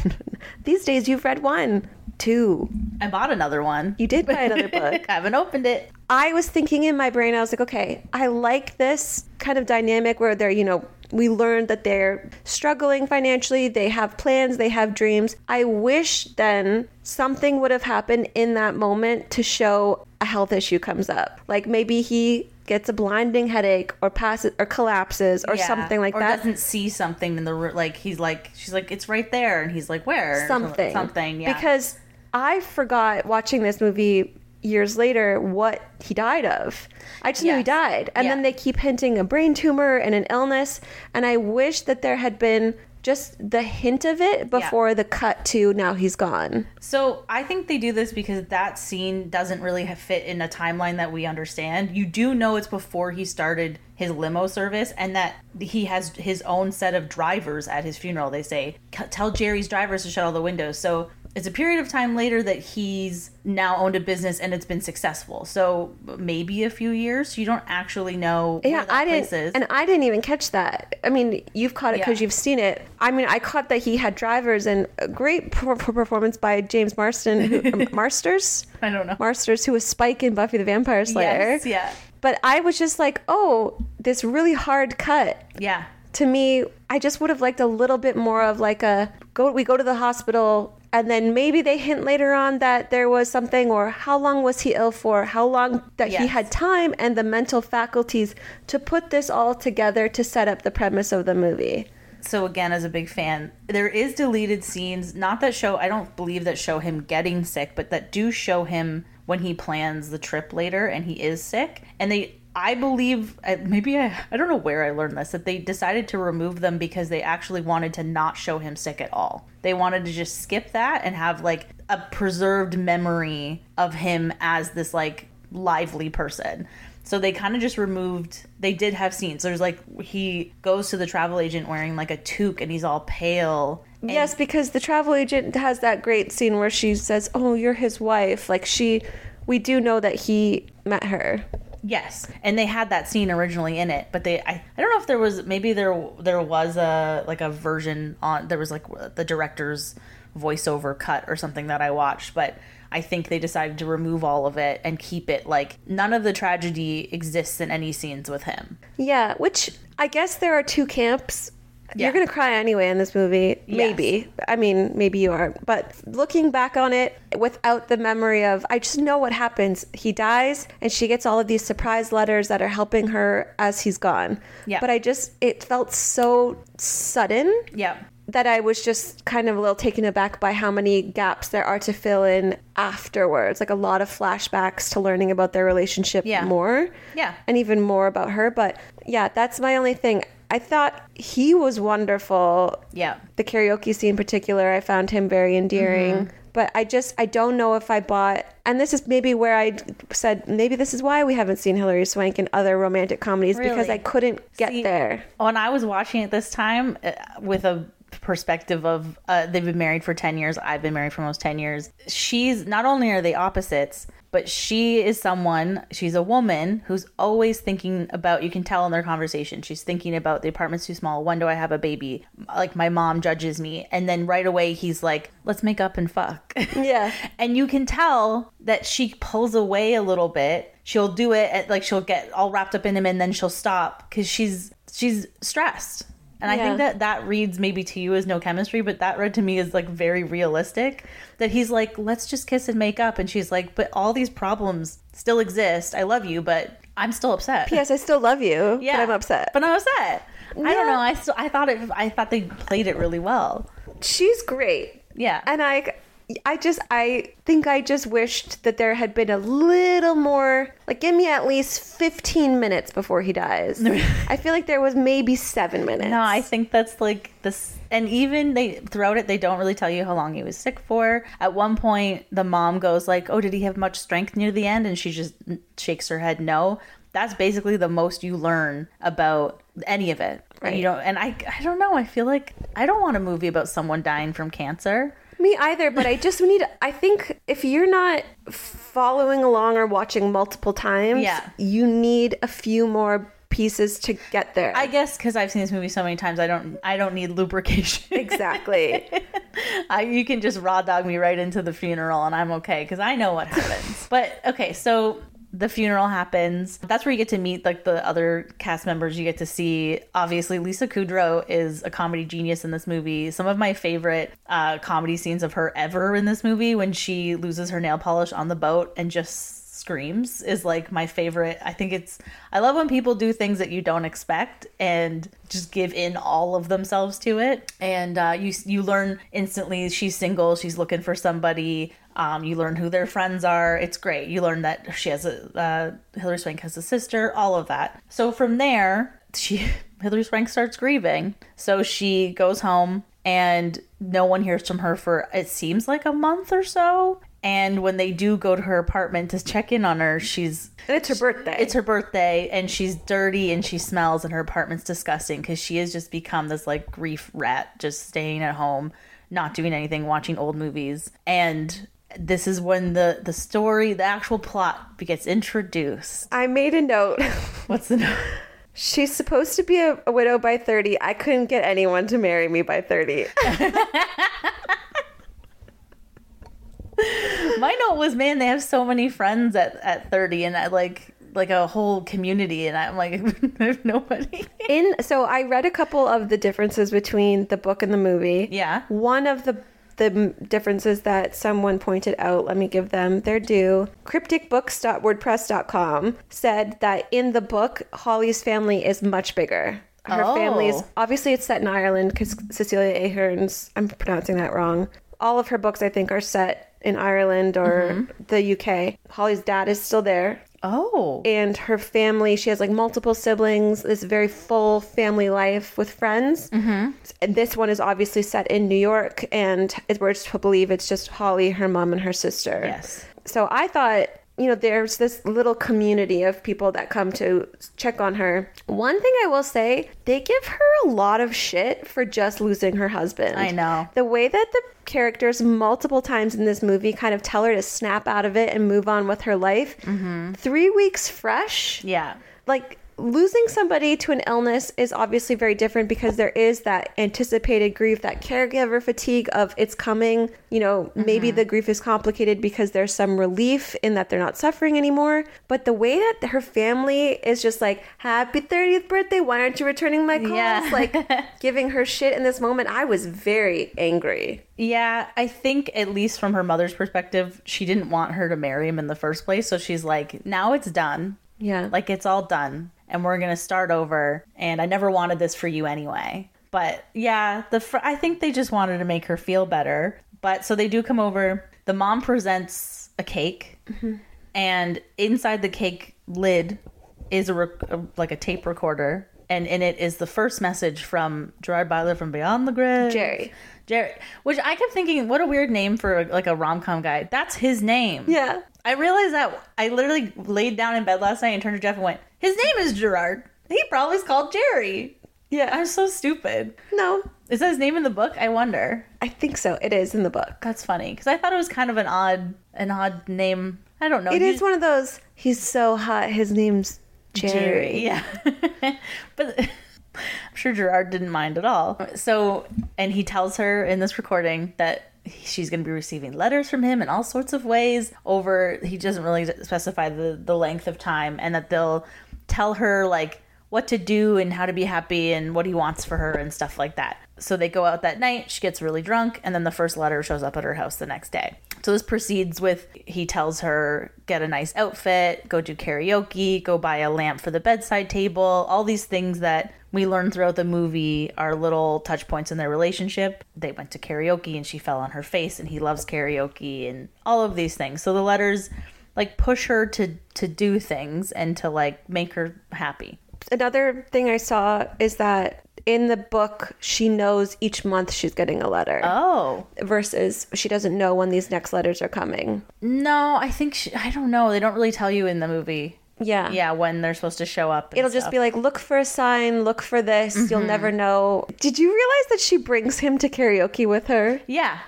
[SPEAKER 1] These days, you've read one, two.
[SPEAKER 2] I bought another one.
[SPEAKER 1] You did buy another book.
[SPEAKER 2] I haven't opened it.
[SPEAKER 1] I was thinking in my brain, I was like, okay, I like this kind of dynamic where they're, you know, we learned that they're struggling financially, they have plans, they have dreams. I wish then something would have happened in that moment to show a health issue comes up. Like maybe he gets a blinding headache or passes or collapses or
[SPEAKER 2] Yeah.
[SPEAKER 1] something like
[SPEAKER 2] or
[SPEAKER 1] that.
[SPEAKER 2] doesn't see something in the ro- like. He's like, she's like, it's right there, and he's like, where?
[SPEAKER 1] something.
[SPEAKER 2] something. Yeah.
[SPEAKER 1] Because I forgot watching this movie years later what he died of. I just knew he died. And
[SPEAKER 2] Yeah.
[SPEAKER 1] then they keep hinting a brain tumor and an illness. And I wish that there had been just the hint of it before the cut to now he's gone.
[SPEAKER 2] So I think they do this because that scene doesn't really fit in a timeline that we understand. You do know it's before he started his limo service and that he has his own set of drivers at his funeral. They say, tell Jerry's drivers to shut all the windows. So it's a period of time later that he's now owned a business and it's been successful. So maybe a few years. You don't actually know
[SPEAKER 1] Yeah, I didn't,
[SPEAKER 2] is.
[SPEAKER 1] and I didn't even catch that. I mean, you've caught it because
[SPEAKER 2] Yeah.
[SPEAKER 1] you've seen it. I mean, I caught that he had drivers and a great per- per- performance by James Marston, who, um, Marsters,
[SPEAKER 2] I don't know.
[SPEAKER 1] Marsters, who was Spike in Buffy the Vampire Slayer.
[SPEAKER 2] Yes, yeah.
[SPEAKER 1] But I was just like, oh, this really hard cut.
[SPEAKER 2] Yeah.
[SPEAKER 1] To me, I just would have liked a little bit more of like a go. We go to the hospital, and then maybe they hint later on that there was something, or how long was he ill for? How long that he had time and the mental faculties to put this all together to set up the premise of the movie.
[SPEAKER 2] so again as a big fan there is deleted scenes not that show i don't believe that show him getting sick but that do show him when he plans the trip later and he is sick and they i believe uh, maybe i i don't know where i learned this that they decided to remove them because they actually wanted to not show him sick at all they wanted to just skip that and have like a preserved memory of him as this like lively person so they kind of just removed. They did have scenes. There's like he goes to the travel agent wearing like a toque and he's all pale.
[SPEAKER 1] Yes, because the travel agent has that great scene where she says, "Oh, you're his wife." Like she, we do know that he met her.
[SPEAKER 2] Yes, and they had that scene originally in it, but they I, I don't know if there was maybe there there was a like a version on there was like the director's voiceover cut or something that I watched, but I think they decided to remove all of it and keep it like none of the tragedy exists in any scenes with him.
[SPEAKER 1] Yeah, which I guess there are two camps.
[SPEAKER 2] Yeah.
[SPEAKER 1] You're gonna cry anyway in this movie. Maybe. I mean, maybe you are. But looking back on it without the memory of, I just know what happens. He dies, and she gets all of these surprise letters that are helping her as he's gone.
[SPEAKER 2] Yeah.
[SPEAKER 1] But I just, it felt so sudden
[SPEAKER 2] Yeah.
[SPEAKER 1] that I was just kind of a little taken aback by how many gaps there are to fill in afterwards. Like a lot of flashbacks to learning about their relationship
[SPEAKER 2] Yeah.
[SPEAKER 1] more.
[SPEAKER 2] Yeah.
[SPEAKER 1] And even more about her. But yeah, that's my only thing. I thought he was wonderful.
[SPEAKER 2] Yeah.
[SPEAKER 1] The karaoke scene in particular, I found him very endearing.
[SPEAKER 2] Mm-hmm.
[SPEAKER 1] But I just, I don't know if I bought, and this is maybe where I said, maybe this is why we haven't seen Hilary Swank in other romantic comedies because I couldn't get
[SPEAKER 2] See,
[SPEAKER 1] there.
[SPEAKER 2] When I was watching it this time uh, with a perspective of uh, they've been married for 10 years, I've been married for almost 10 years. She's not only are they opposites, but she is someone, she's a woman who's always thinking about, you can tell in their conversation, she's thinking about the apartment's too small. When do I have a baby? Like my mom judges me. And then right away he's like, let's make up and fuck.
[SPEAKER 1] Yeah.
[SPEAKER 2] and you can tell that she pulls away a little bit she'll do it at, like she'll get all wrapped up in him and then she'll stop because she's she's stressed and i think that that reads maybe to you as no chemistry but that read to me as like very realistic. That he's like let's just kiss and make up. And she's like but all these problems still exist. I love you but i'm still upset.
[SPEAKER 1] Yes, I still love you,
[SPEAKER 2] yeah.
[SPEAKER 1] But I'm upset.
[SPEAKER 2] but i'm upset. I don't know. I still i thought it i thought they played it really well.
[SPEAKER 1] She's great.
[SPEAKER 2] yeah.
[SPEAKER 1] And I, I just I think I just wished that there had been a little more like give me at least 15 minutes before he dies. I feel like there was maybe 7 minutes.
[SPEAKER 2] No, I think that's like this and even they throughout it they don't really tell you how long he was sick for. At one point the mom goes like, "Oh, did he have much strength near the end?" and she just shakes her head no. That's basically the most you learn about any of it.
[SPEAKER 1] Right.
[SPEAKER 2] You know, and I I don't know, I feel like I don't want a movie about someone dying from cancer.
[SPEAKER 1] Me either, but I just need I think if you're not following along or watching multiple times,
[SPEAKER 2] Yeah.
[SPEAKER 1] you need a few more pieces to get there.
[SPEAKER 2] I guess because I've seen this movie so many times, I don't I don't need lubrication.
[SPEAKER 1] exactly.
[SPEAKER 2] I, you can just raw dog me right into the funeral and I'm okay because I know what happens. but okay, so the funeral happens. That's where you get to meet like the other cast members. You get to see obviously Lisa Kudrow is a comedy genius in this movie. Some of my favorite uh, comedy scenes of her ever in this movie when she loses her nail polish on the boat and just screams is like my favorite. I think it's I love when people do things that you don't expect and just give in all of themselves to it. And uh, you you learn instantly she's single, she's looking for somebody. Um, you learn who their friends are. It's great. You learn that she has a uh, Hilary Swank has a sister. All of that. So from there, she Hilary Swank starts grieving. So she goes home and no one hears from her for it seems like a month or so. And when they do go to her apartment to check in on her, she's
[SPEAKER 1] And it's her birthday.
[SPEAKER 2] it's her birthday and she's dirty and she smells and her apartment's disgusting because she has just become this like grief rat, just staying at home, not doing anything, watching old movies. And this is when the the story, the actual plot gets introduced.
[SPEAKER 1] I made a note.
[SPEAKER 2] What's the note?
[SPEAKER 1] She's supposed to be a, a widow by 30. I couldn't get anyone to marry me by 30.
[SPEAKER 2] My note was, man, they have so many friends at at thirty and I like like a whole community, and I'm like, I have nobody.
[SPEAKER 1] In so I read a couple of the differences between the book and the movie.
[SPEAKER 2] Yeah.
[SPEAKER 1] One of the the m- differences that someone pointed out, let me give them their due. Crypticbooks.wordpress.com said that in the book, Holly's family is much bigger. Her
[SPEAKER 2] Oh.
[SPEAKER 1] family is obviously it's set in Ireland because Cecilia Ahern's. I'm pronouncing that wrong. All of her books, I think, are set in Ireland or mm-hmm. the UK. Holly's dad is still there
[SPEAKER 2] Oh,
[SPEAKER 1] and her family she has like multiple siblings this very full family life with friends mm-hmm. this one is obviously set in new york and it, we're to believe it's just holly her mom and her sister
[SPEAKER 2] yes.
[SPEAKER 1] so i thought you know there's this little community of people that come to check on her one thing i will say they give her a lot of shit for just losing her husband
[SPEAKER 2] I know.
[SPEAKER 1] the way that the characters multiple times in this movie kind of tell her to snap out of it and move on with her life mm-hmm. three weeks fresh
[SPEAKER 2] Yeah.
[SPEAKER 1] like losing somebody to an illness is obviously very different because there is that anticipated grief that caregiver fatigue of it's coming you know maybe mm-hmm. the grief is complicated because there's some relief in that they're not suffering anymore but the way that her family is just like happy 30th birthday why aren't you returning my calls
[SPEAKER 2] Yeah.
[SPEAKER 1] like giving her shit in this moment i was very angry
[SPEAKER 2] Yeah, I think at least from her mother's perspective, she didn't want her to marry him in the first place. So she's like, now it's done.
[SPEAKER 1] yeah
[SPEAKER 2] Like it's all done and we're going to start over. And I never wanted this for you anyway. But yeah, the fr- I think they just wanted to make her feel better. But so they do come over. The mom presents a cake mm-hmm. and inside the cake lid is a, rec- a like a tape recorder and in it is the first message from Gerard Butler from Beyond the Grave.
[SPEAKER 1] Jerry.
[SPEAKER 2] Jerry, which I kept thinking, what a weird name for like a rom com guy. That's his name.
[SPEAKER 1] yeah
[SPEAKER 2] I realized that I literally laid down in bed last night and turned to Jeff and went, his name is Gerard. He probably is called Jerry.
[SPEAKER 1] yeah
[SPEAKER 2] I'm so stupid.
[SPEAKER 1] no
[SPEAKER 2] Is that his name in the book? I wonder.
[SPEAKER 1] i think so it is in the book
[SPEAKER 2] That's funny because I thought it was kind of an odd, an odd name. I don't know.
[SPEAKER 1] It
[SPEAKER 2] You-
[SPEAKER 1] is one of those. He's so hot. His name's Jerry.
[SPEAKER 2] Yeah. but I'm sure Gerard didn't mind at all. So, and he tells her in this recording that she's going to be receiving letters from him in all sorts of ways over, he doesn't really specify the, the length of time, and that they'll tell her, like, what to do and how to be happy and what he wants for her and stuff like that. So they go out that night, she gets really drunk, and then the first letter shows up at her house the next day. So this proceeds with he tells her get a nice outfit, go do karaoke, go buy a lamp for the bedside table, all these things that we learn throughout the movie are little touch points in their relationship. They went to karaoke and she fell on her face and he loves karaoke and all of these things. So the letters like push her to to do things and to like make her happy.
[SPEAKER 1] Another thing I saw is that in the book, she knows each month she's getting a letter
[SPEAKER 2] Oh.
[SPEAKER 1] versus she doesn't know when these next letters are coming.
[SPEAKER 2] No, I think she, I don't know. They don't really tell you in the movie.
[SPEAKER 1] Yeah.
[SPEAKER 2] Yeah, when they're supposed to show up.
[SPEAKER 1] It'll just be like, look for a sign, look for this. You'll mm-hmm. never know. Did you realize that she brings him to karaoke with her?
[SPEAKER 2] Yeah.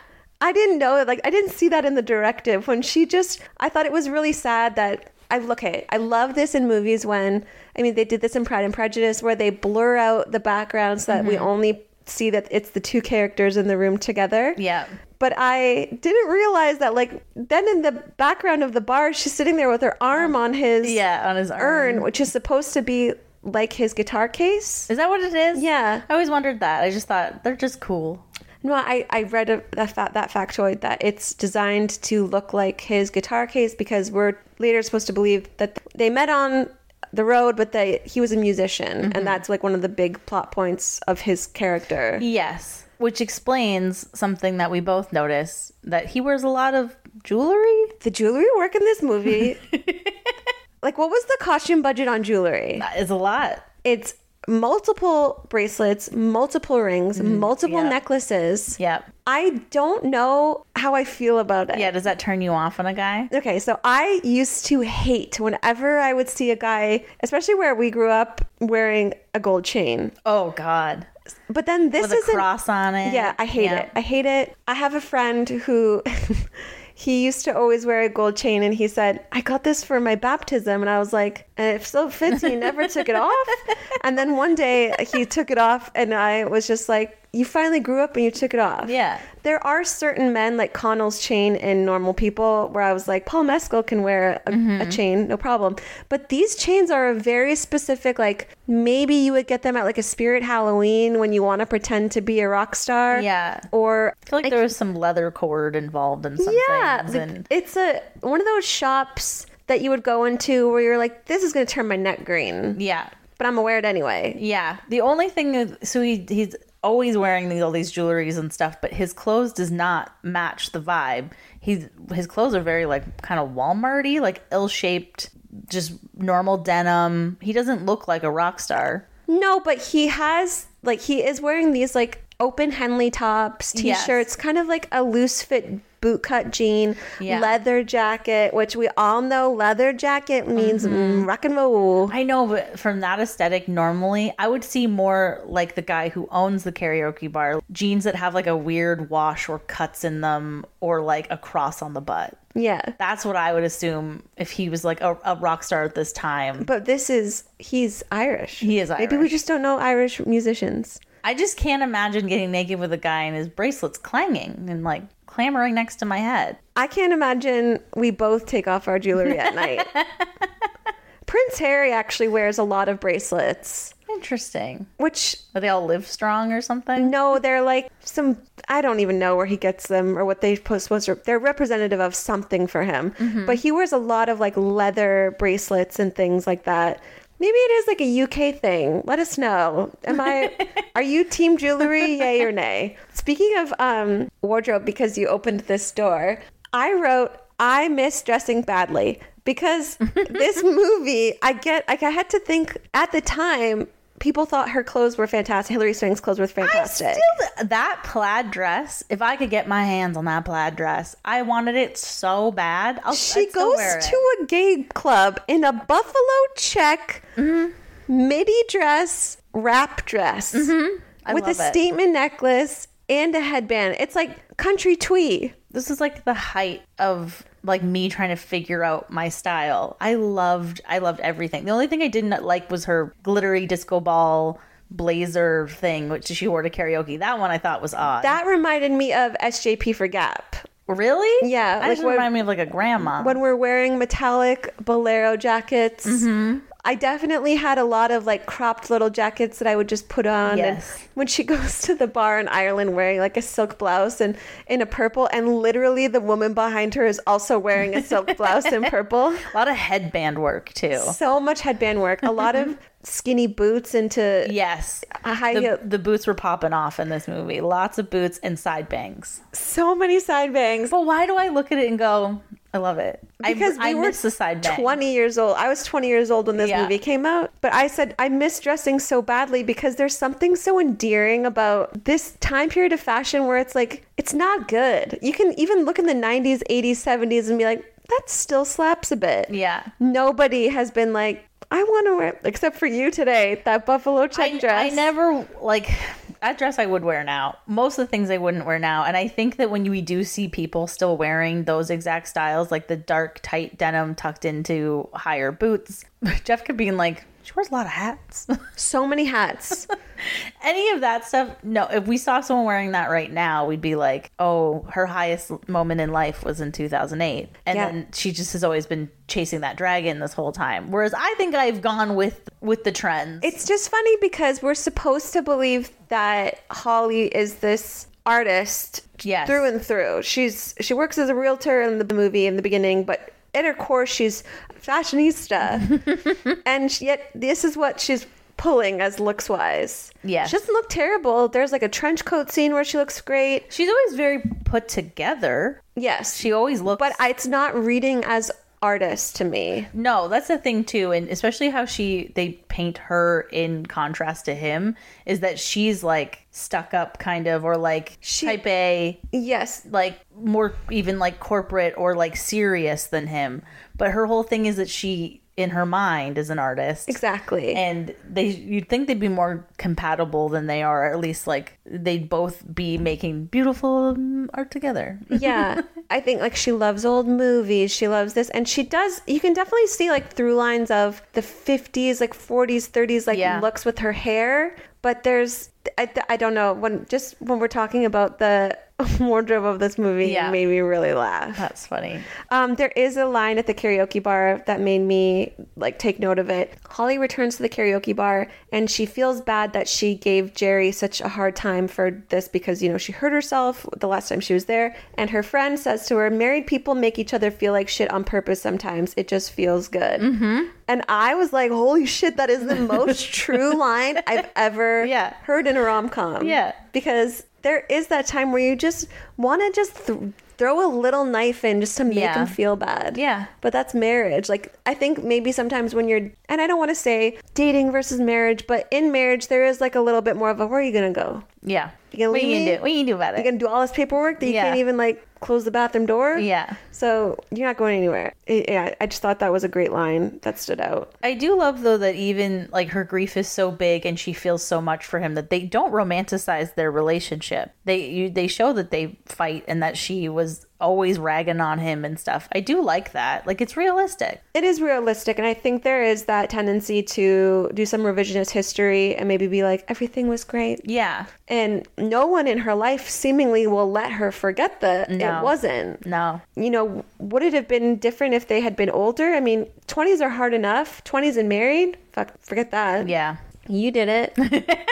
[SPEAKER 1] I didn't know it. like I didn't see that in the directive when she just I thought it was really sad that I okay, I love this in movies when I mean they did this in Pride and Prejudice where they blur out the background so that we mm-hmm. only see that it's the two characters in the room together.
[SPEAKER 2] Yeah.
[SPEAKER 1] But I didn't realize that like then in the background of the bar she's sitting there with her arm on his
[SPEAKER 2] Yeah, on his
[SPEAKER 1] urn,
[SPEAKER 2] arm.
[SPEAKER 1] which is supposed to be like his guitar case.
[SPEAKER 2] Is that what it is?
[SPEAKER 1] Yeah.
[SPEAKER 2] I always wondered that. I just thought they're just cool.
[SPEAKER 1] No, I, I read a, that, fa- that factoid that it's designed to look like his guitar case because we're later supposed to believe that they met on the road, but they, he was a musician. And mm-hmm. that's like one of the big plot points of his character.
[SPEAKER 2] Yes. Which explains something that we both notice that he wears a lot of jewelry.
[SPEAKER 1] The jewelry work in this movie, like, what was the costume budget on jewelry?
[SPEAKER 2] That is a lot.
[SPEAKER 1] It's multiple bracelets, multiple rings, mm-hmm. multiple
[SPEAKER 2] yeah.
[SPEAKER 1] necklaces.
[SPEAKER 2] Yep.
[SPEAKER 1] I don't know how I feel about it.
[SPEAKER 2] Yeah, does that turn you off on a guy?
[SPEAKER 1] Okay, so I used to hate whenever I would see a guy, especially where we grew up, wearing a gold chain.
[SPEAKER 2] Oh god.
[SPEAKER 1] But then this
[SPEAKER 2] With a cross on it.
[SPEAKER 1] Yeah, I hate
[SPEAKER 2] Yeah.
[SPEAKER 1] it. I hate it. I have a friend who he used to always wear a gold chain, and he said, "I got this for my baptism," and I was like, "And it so fits, He never took it off." And then one day he took it off, and I was just like, "You finally grew up, and you took it off."
[SPEAKER 2] Yeah.
[SPEAKER 1] There are certain men like Connell's chain in normal people where I was like, Paul Mescal can wear a,
[SPEAKER 2] Mm-hmm.
[SPEAKER 1] a chain, no problem. But these chains are a very specific, like maybe you would get them at like a spirit Halloween when you want to pretend to be a rock star.
[SPEAKER 2] Yeah.
[SPEAKER 1] Or
[SPEAKER 2] I feel like there was some leather cord involved in some
[SPEAKER 1] yeah,
[SPEAKER 2] things. And
[SPEAKER 1] it's a one of those shops that you would go into where you're like, this is going to turn my neck green,
[SPEAKER 2] yeah.
[SPEAKER 1] but I'm gonna wear it anyway.
[SPEAKER 2] Yeah. The only thing is, so he he's always wearing these, all these jewelries and stuff, but his clothes does not match the vibe. He's his clothes are very like kind of Walmarty, like ill-shaped, just normal denim. He doesn't look like a rock star.
[SPEAKER 1] No, but he has like he is wearing these like open Henley tops, t-shirts, kind of like a loose fit bootcut jean,
[SPEAKER 2] Yeah.
[SPEAKER 1] leather jacket, which we all know leather jacket means
[SPEAKER 2] Mm-hmm.
[SPEAKER 1] mm, rock and roll.
[SPEAKER 2] I know, but from that aesthetic, normally I would see more like the guy who owns the karaoke bar jeans that have like a weird wash or cuts in them, or like a cross on the butt.
[SPEAKER 1] Yeah.
[SPEAKER 2] That's what I would assume if he was like a, a rock star at this time.
[SPEAKER 1] But this is he's Irish.
[SPEAKER 2] He is Irish.
[SPEAKER 1] Maybe we just don't know Irish musicians.
[SPEAKER 2] I just can't imagine getting naked with a guy and his bracelets clanging and like clamoring next to my head.
[SPEAKER 1] I can't imagine we both take off our jewelry at night. Prince Harry actually wears a lot of bracelets,
[SPEAKER 2] Interesting.
[SPEAKER 1] which
[SPEAKER 2] Are they all Livestrong or something?
[SPEAKER 1] No, they're like some. I don't even know where he gets them or what they supposed supposed to. They're representative of something for him. Mm-hmm. But he wears a lot of like leather bracelets and things like that. Maybe it is like a UK thing. Let us know. Am I? are you team jewelry? Yay or nay? Speaking of um, wardrobe, because you opened this door, I wrote I miss dressing badly because this movie. I get. Like I had to think at the time. People thought her clothes were fantastic. Hilary Swank's clothes were fantastic.
[SPEAKER 2] still that plaid dress. If I could get my hands on that plaid dress, I wanted it so bad. I'll,
[SPEAKER 1] she goes to a gay club in a buffalo check
[SPEAKER 2] Mm-hmm.
[SPEAKER 1] midi dress, wrap dress
[SPEAKER 2] Mm-hmm.
[SPEAKER 1] With a
[SPEAKER 2] it.
[SPEAKER 1] statement necklace and a headband. It's like country twee.
[SPEAKER 2] This is like the height of like me trying to figure out my style. I loved I loved everything. The only thing I didn't like was her glittery disco ball blazer thing, which she wore to karaoke. That one I thought was odd.
[SPEAKER 1] That reminded me of SJP for Gap.
[SPEAKER 2] really?
[SPEAKER 1] Yeah,
[SPEAKER 2] That
[SPEAKER 1] like when-
[SPEAKER 2] remind me of like a grandma.
[SPEAKER 1] When we're wearing metallic bolero jackets,
[SPEAKER 2] Mm-hmm.
[SPEAKER 1] I definitely had a lot of like cropped little jackets that I would just put on.
[SPEAKER 2] Yes.
[SPEAKER 1] And when she goes to the bar in Ireland wearing like a silk blouse and in a purple, and literally the woman behind her is also wearing a silk blouse in purple.
[SPEAKER 2] A lot of headband work too.
[SPEAKER 1] So much headband work, a lot of skinny boots into
[SPEAKER 2] Yes.
[SPEAKER 1] high
[SPEAKER 2] The, the boots were popping off in this movie. Lots of boots and side bangs.
[SPEAKER 1] So many side bangs.
[SPEAKER 2] But why do I look at it and go, I love it?
[SPEAKER 1] Because
[SPEAKER 2] I,
[SPEAKER 1] we were
[SPEAKER 2] the side bang.
[SPEAKER 1] 20 years old. I was 20 years old when this
[SPEAKER 2] Yeah.
[SPEAKER 1] movie came out. But I said I miss dressing so badly because there's something so endearing about this time period of fashion where it's like it's not good. You can even look in the 90s, 80s, 70s and be like that still slaps a bit.
[SPEAKER 2] Yeah.
[SPEAKER 1] Nobody has been like I want to wear except for you today that buffalo check
[SPEAKER 2] I,
[SPEAKER 1] dress.
[SPEAKER 2] I never like that dress I would wear now. Most of the things I wouldn't wear now. And I think that when we do see people still wearing those exact styles, like the dark, tight denim tucked into higher boots, Jeff could be in like, she wears a lot of hats.
[SPEAKER 1] so many hats.
[SPEAKER 2] Any of that stuff, no. If we saw someone wearing that right now, we'd be like, oh, her highest moment in life was in 2008. And
[SPEAKER 1] Yeah.
[SPEAKER 2] then she just has always been chasing that dragon this whole time. Whereas I think I've gone with with the trends.
[SPEAKER 1] It's just funny because we're supposed to believe that Holly is this artist
[SPEAKER 2] Yes.
[SPEAKER 1] through and through. She's she works as a realtor in the movie in the beginning, but at her core she's fashionista. and yet this is what she's pulling as looks wise.
[SPEAKER 2] Yeah.
[SPEAKER 1] She doesn't look terrible. There's like a trench coat scene where she looks great.
[SPEAKER 2] She's always very put together.
[SPEAKER 1] Yes.
[SPEAKER 2] She always looks
[SPEAKER 1] but it's not reading as artist to me.
[SPEAKER 2] No, that's the thing too, and especially how she they paint her in contrast to him is that she's like stuck up kind of or like
[SPEAKER 1] She-
[SPEAKER 2] type A,
[SPEAKER 1] Yes.
[SPEAKER 2] like more even like corporate or like serious than him. But her whole thing is that she in her mind is an artist.
[SPEAKER 1] Exactly.
[SPEAKER 2] And they you'd think they'd be more compatible than they are, at least like they'd both be making beautiful um, art together.
[SPEAKER 1] yeah i think like she loves old movies she loves this and she does you can definitely see like through lines of the 50s like 40s 30s like
[SPEAKER 2] Yeah.
[SPEAKER 1] looks with her hair but there's I, I don't know when just when we're talking about the wardrobe of this movie
[SPEAKER 2] Yeah.
[SPEAKER 1] made me really laugh
[SPEAKER 2] That's funny.
[SPEAKER 1] um, there is a line at the karaoke bar that made me like take note of it. Holly returns to the karaoke bar and she feels bad that she gave Jerry such a hard time for this because you know she hurt herself the last time she was there. And her friend says to her, "Married people make each other feel like shit on purpose. Sometimes it just feels good." Mm-hmm. And I was like, "Holy shit, that is the most true line I've ever
[SPEAKER 2] Yeah.
[SPEAKER 1] heard in a rom com."
[SPEAKER 2] Yeah.
[SPEAKER 1] because there is that time where you just want to just th- throw a little knife in just to make
[SPEAKER 2] Yeah.
[SPEAKER 1] them feel bad.
[SPEAKER 2] Yeah.
[SPEAKER 1] But that's marriage. Like I think maybe sometimes when you're and I don't want to say dating versus marriage, but in marriage there is like a little bit more of a where are you gonna go?
[SPEAKER 2] Yeah.
[SPEAKER 1] You gonna
[SPEAKER 2] what
[SPEAKER 1] leave
[SPEAKER 2] you gonna do? What you gonna do about it?
[SPEAKER 1] You're gonna do all this paperwork that you
[SPEAKER 2] Yeah.
[SPEAKER 1] can't even like close the bathroom door?
[SPEAKER 2] Yeah.
[SPEAKER 1] So you're not going anywhere. Yeah, I just thought that was a great line that stood out.
[SPEAKER 2] I do love though that even like her grief is so big and she feels so much for him that they don't romanticize their relationship. They you, they show that they fight and that she was always ragging on him and stuff. I do like that. Like it's realistic.
[SPEAKER 1] It is realistic, and I think there is that tendency to do some revisionist history and maybe be like, everything was great.
[SPEAKER 2] Yeah.
[SPEAKER 1] And no one in her life seemingly will let her forget that
[SPEAKER 2] No.
[SPEAKER 1] it wasn't.
[SPEAKER 2] No.
[SPEAKER 1] You know, would it have been different if they had been older? I mean, 20s are hard enough. 20s and married? Fuck, forget that.
[SPEAKER 2] Yeah.
[SPEAKER 1] You did it.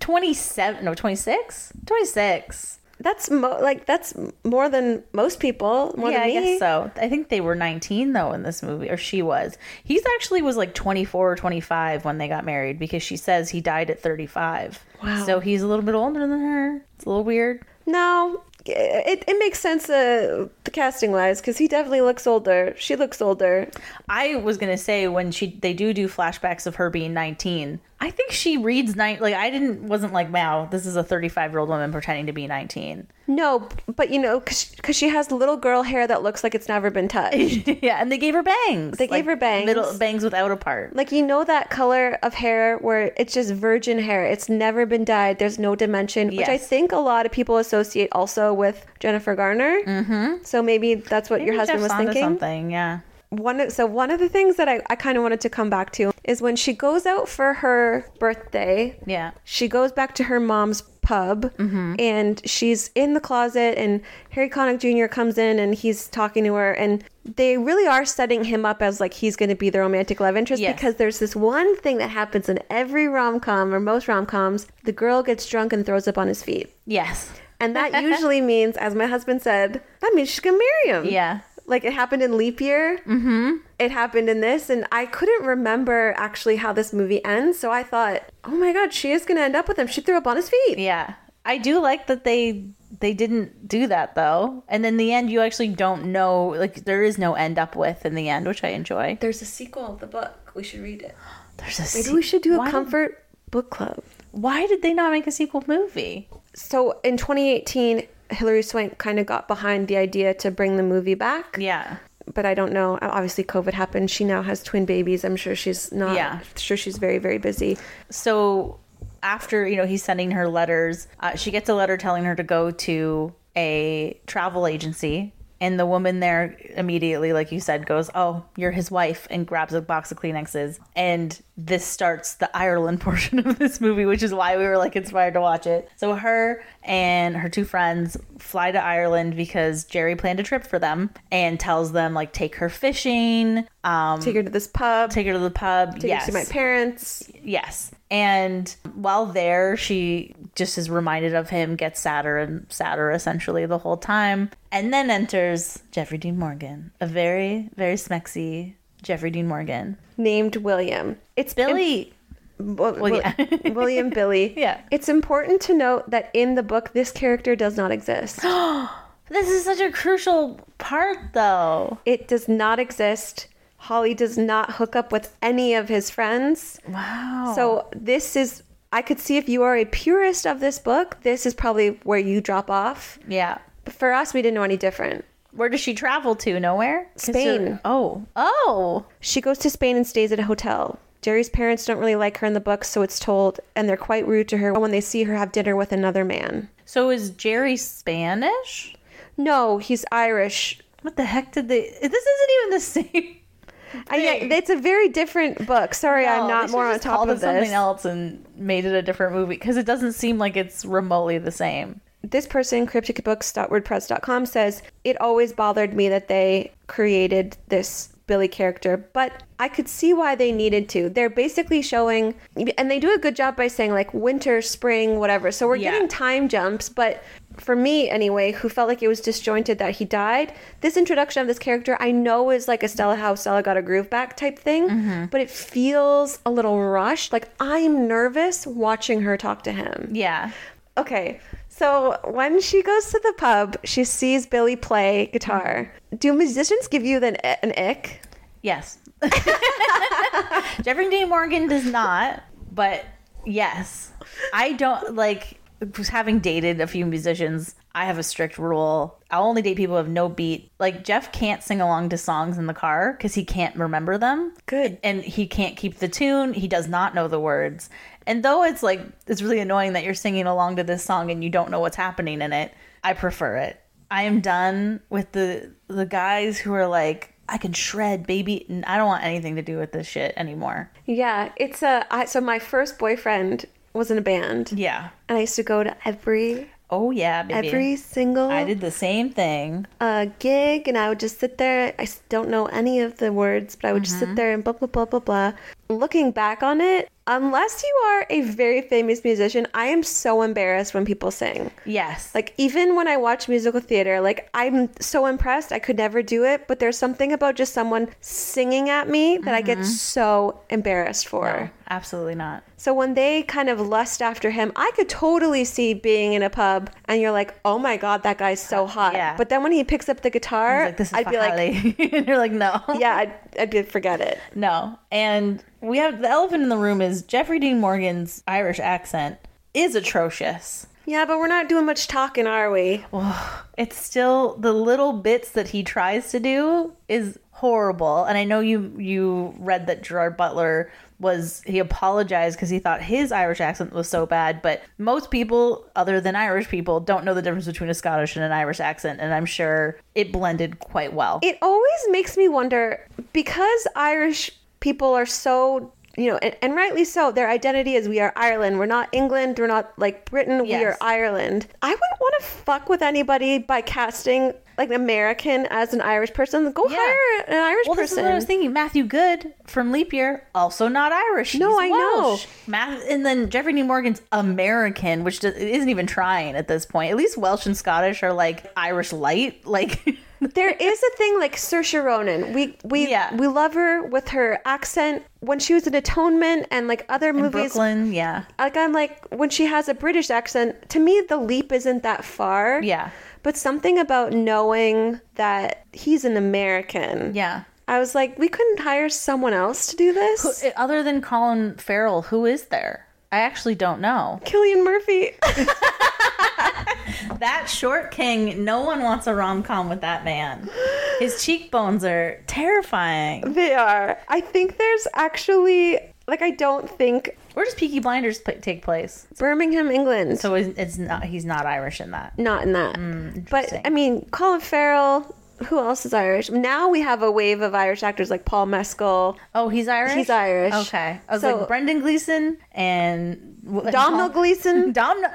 [SPEAKER 2] 27 no 26 26
[SPEAKER 1] that's mo- like that's more than most people. More
[SPEAKER 2] yeah
[SPEAKER 1] than
[SPEAKER 2] i
[SPEAKER 1] me.
[SPEAKER 2] guess so i think they were 19 though in this movie or she was he's actually was like 24 or 25 when they got married because she says he died at 35
[SPEAKER 1] Wow.
[SPEAKER 2] so he's a little bit older than her it's a little weird
[SPEAKER 1] No, it, it makes sense uh, the casting wise because he definitely looks older. She looks older.
[SPEAKER 2] I was gonna say when she they do do flashbacks of her being 19. I think she reads nine. Like I didn't wasn't like wow this is a 35 year old woman pretending to be 19.
[SPEAKER 1] No, but you know, because she has little girl hair that looks like it's never been touched.
[SPEAKER 2] yeah, and they gave her bangs.
[SPEAKER 1] They gave her bangs.
[SPEAKER 2] middle bangs without a part.
[SPEAKER 1] like you know that color of hair where it's just virgin hair. It's never been dyed. There's no dimension, which I think a lot of people associate also with Jennifer Garner. Mm-hmm. So maybe that's what your
[SPEAKER 2] Maybe
[SPEAKER 1] husband
[SPEAKER 2] Jeff's
[SPEAKER 1] was thinking.
[SPEAKER 2] something. Yeah.
[SPEAKER 1] One so one of the things that I, I kind of wanted to come back to is when she goes out for her birthday.
[SPEAKER 2] Yeah.
[SPEAKER 1] She goes back to her mom's pub mm-hmm. and she's in the closet and Harry Connick Jr. comes in and he's talking to her and they really are setting him up as like he's going to be the romantic love interest
[SPEAKER 2] Yes.
[SPEAKER 1] because there's this one thing that happens in every rom-com or most rom-coms the girl gets drunk and throws up on his feet
[SPEAKER 2] Yes.
[SPEAKER 1] and that usually means as my husband said that means she's going to marry him
[SPEAKER 2] Yeah.
[SPEAKER 1] Like it happened in leap year mm-hmm. it happened in this and i couldn't remember actually how this movie ends so i thought oh my god she is going to end up with him she threw up on his feet
[SPEAKER 2] Yeah. I do like that they they didn't do that though. And in the end you actually don't know like there is no end up with in the end, which I enjoy.
[SPEAKER 1] there's a sequel of the book we should read it
[SPEAKER 2] There's a
[SPEAKER 1] maybe
[SPEAKER 2] se-
[SPEAKER 1] we should do a
[SPEAKER 2] why did-
[SPEAKER 1] comfort book club
[SPEAKER 2] Why did they not make a sequel movie?
[SPEAKER 1] so in 2018 hilary swank kind of got behind the idea to bring the movie back
[SPEAKER 2] Yeah.
[SPEAKER 1] but i don't know obviously covid happened she now has twin babies i'm sure she's not
[SPEAKER 2] Yeah.
[SPEAKER 1] sure she's very very busy
[SPEAKER 2] So after, you know, he's sending her letters, uh, she gets a letter telling her to go to a travel agency. And the woman there immediately, like you said, goes, Oh, you're his wife, and grabs a box of Kleenexes. And this starts the Ireland portion of this movie, which is why we were like inspired to watch it. So her and her two friends fly to Ireland because Jerry planned a trip for them and tells them, like, take her fishing, um,
[SPEAKER 1] take her to this pub
[SPEAKER 2] take her to the pub.
[SPEAKER 1] take
[SPEAKER 2] yes.
[SPEAKER 1] her to my parents
[SPEAKER 2] Yes. And while there, she just is reminded of him, gets sadder and sadder essentially the whole time. And then enters Jeffrey Dean Morgan, a very, very smexy Jeffrey Dean Morgan.
[SPEAKER 1] named william it's
[SPEAKER 2] Billy.
[SPEAKER 1] Well,
[SPEAKER 2] Well, yeah.
[SPEAKER 1] William Billy.
[SPEAKER 2] Yeah.
[SPEAKER 1] It's important to note that in the book, this character does not exist.
[SPEAKER 2] This is such a crucial part, though.
[SPEAKER 1] it does not exist. Holly does not hook up with any of his friends.
[SPEAKER 2] Wow.
[SPEAKER 1] So this is. I could see if you are a purist of this book, this is probably where you drop off.
[SPEAKER 2] yeah.
[SPEAKER 1] But for us, we didn't know any different.
[SPEAKER 2] Where does she travel to? Nowhere?
[SPEAKER 1] Spain.
[SPEAKER 2] Oh. Oh.
[SPEAKER 1] She goes to Spain and stays at a hotel. Jerry's parents don't really like her in the book, so it's told, and they're quite rude to her when they see her have dinner with another man.
[SPEAKER 2] So is Jerry Spanish?
[SPEAKER 1] No, he's Irish.
[SPEAKER 2] What the heck did they. This isn't even the same.
[SPEAKER 1] Uh, yeah, it's a very different book. Sorry, I'm not more on top of
[SPEAKER 2] it something else and made it a different movie because it doesn't seem like it's remotely the same.
[SPEAKER 1] This person, crypticbooks.wordpress.com, says it always bothered me that they created this Billy character, but I could see why they needed to. They're basically showing, and they do a good job by saying like winter, spring, whatever. So we're
[SPEAKER 2] Yeah.
[SPEAKER 1] getting time jumps, but for me anyway, who felt like it was disjointed that he died, this introduction of this character I know is like a Stella how Stella got a groove back type thing, mm-hmm. but it feels a little rushed. Like I'm nervous watching her talk to him.
[SPEAKER 2] Yeah.
[SPEAKER 1] Okay, so when she goes to the pub, she sees Billy play guitar. Do musicians give you then an ick?
[SPEAKER 2] Yes. Jeffrey Dean Morgan does not, but yes. I don't like having dated a few musicians. I have a strict rule. I'll only date people who have no beat. Like Jeff can't sing along to songs in the car because he can't remember them.
[SPEAKER 1] Good.
[SPEAKER 2] and he can't keep the tune. He does not know the words. And though it's like it's really annoying that you're singing along to this song and you don't know what's happening in it, I prefer it. I am done with the the guys who are like I can shred baby and I don't want anything to do with this shit anymore.
[SPEAKER 1] Yeah, it's a. I, so my first boyfriend was in a band,
[SPEAKER 2] Yeah.
[SPEAKER 1] and I used to go to every
[SPEAKER 2] Oh yeah, baby.
[SPEAKER 1] every single
[SPEAKER 2] I did the same thing.
[SPEAKER 1] uh, gig, and I would just sit there. I don't know any of the words, but I would just sit there and blah blah blah blah blah. Looking back on it, unless you are a very famous musician, I am so embarrassed when people sing.
[SPEAKER 2] Yes.
[SPEAKER 1] Like even when I watch musical theater, like I'm so impressed. I could never do it, but there's something about just someone singing at me that I get mm-hmm. so embarrassed for.
[SPEAKER 2] no, absolutely not.
[SPEAKER 1] So when they kind of lust after him, I could totally see being in a pub and you're like, "Oh my god, that guy's so uh, hot."
[SPEAKER 2] Yeah.
[SPEAKER 1] But then when he picks up the guitar,
[SPEAKER 2] Like this is
[SPEAKER 1] I'd be like,
[SPEAKER 2] like, and you're like, no.
[SPEAKER 1] "Yeah, I'd, I'd be forget it."
[SPEAKER 2] No. And we have the elephant in the room is Jeffrey Dean Morgan's Irish accent is atrocious.
[SPEAKER 1] Yeah, but we're not doing much talking, are we?
[SPEAKER 2] It's still the little bits that he tries to do is horrible. And I know you you read that Gerard Butler was he apologized because he thought his Irish accent was so bad, but most people other than Irish people don't know the difference between a Scottish and an Irish accent, and I'm sure it blended quite well.
[SPEAKER 1] It always makes me wonder because Irish people are so you know, and, and rightly so. Their identity is we are Ireland. We're not England. We're not like Britain. We are Ireland. I wouldn't want to fuck with anybody by casting like an American as an Irish person. Go
[SPEAKER 2] Yeah.
[SPEAKER 1] hire an Irish
[SPEAKER 2] Well, this is
[SPEAKER 1] person.
[SPEAKER 2] what I was thinking. Matthew Goode from Leap Year, also not Irish.
[SPEAKER 1] No,
[SPEAKER 2] He's
[SPEAKER 1] I know.
[SPEAKER 2] Math, and then Jeffrey Dean Morgan's American, which do- isn't even trying at this point. At least Welsh and Scottish are like Irish light. Like,
[SPEAKER 1] There is a thing like Saoirse Ronan. We we
[SPEAKER 2] Yeah.
[SPEAKER 1] we love her with her accent when she was in Atonement and like other movies.
[SPEAKER 2] Brooklyn, yeah,
[SPEAKER 1] Like I'm like when she has a British accent. To me, the leap isn't that far.
[SPEAKER 2] yeah,
[SPEAKER 1] But something about knowing that he's an American.
[SPEAKER 2] yeah.
[SPEAKER 1] I was like, we couldn't hire someone else to do this.
[SPEAKER 2] Who- eh, Other than Colin Farrell, who is there? I actually don't know.
[SPEAKER 1] Cillian Murphy.
[SPEAKER 2] That short king, no one wants a rom com with that man. His cheekbones are terrifying.
[SPEAKER 1] they are. I think there's actually like I don't think
[SPEAKER 2] Where does Peaky Blinders p- take place?
[SPEAKER 1] Birmingham, England.
[SPEAKER 2] So it's, it's not. He's not Irish in that.
[SPEAKER 1] not in that. but
[SPEAKER 2] Mm, interesting.
[SPEAKER 1] I mean, Colin Farrell. Who else is Irish? Now we have a wave of Irish actors like Paul Mescal,
[SPEAKER 2] Oh, he's Irish.
[SPEAKER 1] He's Irish.
[SPEAKER 2] Okay, I was
[SPEAKER 1] So-
[SPEAKER 2] like Brendan Gleeson and
[SPEAKER 1] Domhnall Gleeson.
[SPEAKER 2] Domhnall.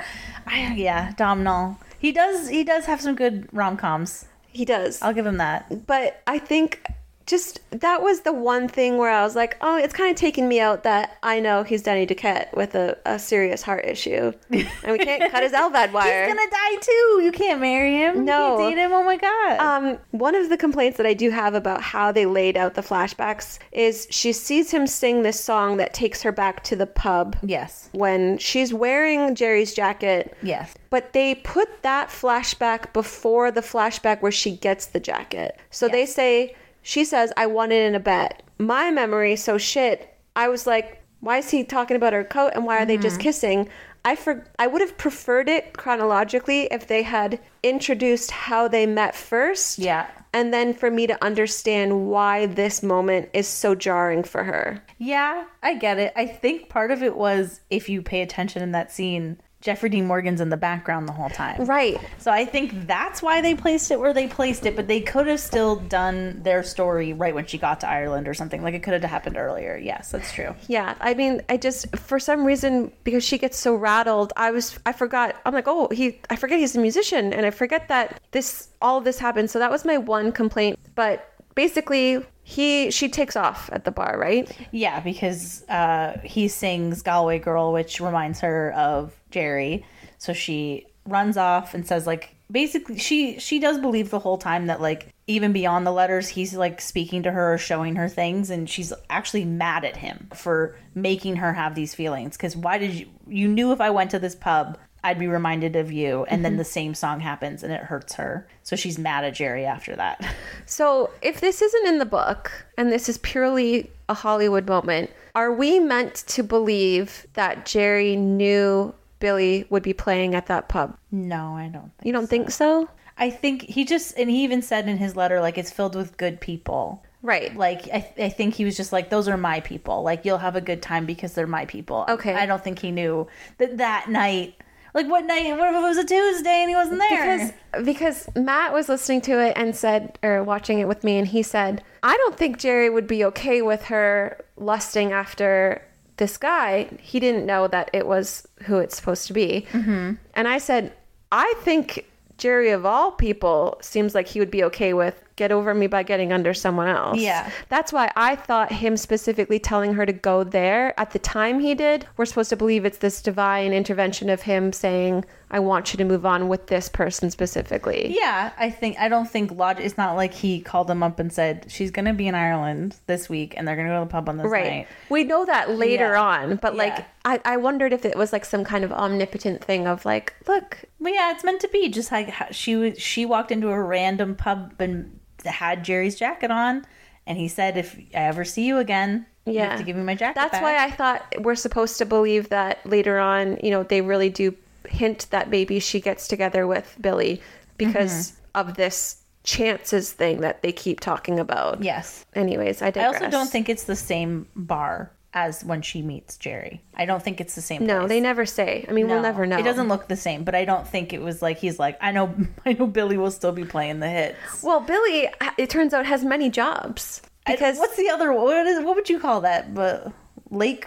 [SPEAKER 2] Yeah, Domhnall. He does. He does have some good rom coms.
[SPEAKER 1] He does.
[SPEAKER 2] I'll give him that.
[SPEAKER 1] but I think just that was the one thing where I was like, oh, it's kind of taking me out that I know he's Denny Duquette with a, a serious heart issue, and we can't cut his LVAD wire.
[SPEAKER 2] He's gonna die too. You can't marry him.
[SPEAKER 1] No.
[SPEAKER 2] you date him. Oh my god.
[SPEAKER 1] Um, one of the complaints that I do have about how they laid out the flashbacks is she sees him sing this song that takes her back to the pub
[SPEAKER 2] yes.
[SPEAKER 1] when she's wearing Jerry's jacket.
[SPEAKER 2] Yes.
[SPEAKER 1] But they put that flashback before the flashback where she gets the jacket. So they say, she says, I won it in a bet. My memory, so shit, I was like, why is he talking about her coat and why are they just
[SPEAKER 2] Mm-hmm.
[SPEAKER 1] kissing? I for I would have preferred it chronologically if they had introduced how they met first.
[SPEAKER 2] Yeah.
[SPEAKER 1] And then for me to understand why this moment is so jarring for her.
[SPEAKER 2] Yeah, I get it. I think part of it was if you pay attention in that scene, Jeffrey Dean Morgan's in the background the whole time.
[SPEAKER 1] Right.
[SPEAKER 2] So I think that's why they placed it where they placed it, but they could have still done their story right when she got to Ireland or something. Like it could have happened earlier. Yes, that's true.
[SPEAKER 1] Yeah, I mean, I just for some reason because she gets so rattled, I was I forgot. I'm like, oh, he I forget he's a musician, and I forget that this all of this happened. So that was my one complaint. But basically, he she takes off at the bar, right?
[SPEAKER 2] Yeah, because uh, he sings Galway Girl, which reminds her of Jerry. So she runs off and says like basically she she does believe the whole time that like even beyond the letters he's like speaking to her or showing her things and she's actually mad at him for making her have these feelings cuz why did you you knew if I went to this pub I'd be reminded of you and then mm-hmm. the same song happens and it hurts her. So she's mad at Jerry after that.
[SPEAKER 1] So if this isn't in the book and this is purely a Hollywood moment, are we meant to believe that Jerry knew Billy would be playing at that pub?
[SPEAKER 2] no, I don't think
[SPEAKER 1] You don't think so?
[SPEAKER 2] I think he just, and he even said in his letter, like, it's filled with good people.
[SPEAKER 1] Right.
[SPEAKER 2] Like, I, I think he was just like, those are my people. Like, you'll have a good time because they're my people.
[SPEAKER 1] Okay.
[SPEAKER 2] I don't think he knew that that night, like, what night, what if it was a Tuesday and he wasn't there?
[SPEAKER 1] because because Matt was listening to it and said or watching it with me and he said I don't think Jerry would be okay with her lusting after this guy he didn't know that it was who it's supposed to be mm-hmm. and I said I think Jerry of all people seems like he would be okay with get over me by getting under someone else
[SPEAKER 2] Yeah.
[SPEAKER 1] that's why I thought him specifically telling her to go there at the time he did we're supposed to believe it's this divine intervention of him saying I want you to move on with this person specifically.
[SPEAKER 2] yeah, I think, I don't think logic, it's not like he called them up and said, she's going to be in Ireland this week and they're going to go to the pub on this
[SPEAKER 1] Right.
[SPEAKER 2] night.
[SPEAKER 1] We know that later
[SPEAKER 2] Yeah.
[SPEAKER 1] on, but like
[SPEAKER 2] Yeah.
[SPEAKER 1] I, I wondered if it was like some kind of omnipotent thing of like, look,
[SPEAKER 2] Well, yeah, it's meant to be. Just like she was, she walked into a random pub and had Jerry's jacket on, and he said, "If I ever see you again, you
[SPEAKER 1] Yeah.
[SPEAKER 2] have to give me my jacket."
[SPEAKER 1] that's
[SPEAKER 2] back."
[SPEAKER 1] why I thought we're supposed to believe that later on, you know, they really do hint that maybe she gets together with Billy because
[SPEAKER 2] Mm-hmm.
[SPEAKER 1] of this chances thing that they keep talking about.
[SPEAKER 2] Yes,
[SPEAKER 1] Anyways, I
[SPEAKER 2] I also don't think it's the same bar as when she meets Jerry. I don't think it's the same.
[SPEAKER 1] No,
[SPEAKER 2] place.
[SPEAKER 1] they never say. I mean, we'll never know.
[SPEAKER 2] It doesn't look the same, but I don't think it was like he's like, I know, I know, Billy will still be playing the hits.
[SPEAKER 1] Well, Billy, it turns out, has many jobs
[SPEAKER 2] I-
[SPEAKER 1] because
[SPEAKER 2] what's the other? What is? What would you call that? But lake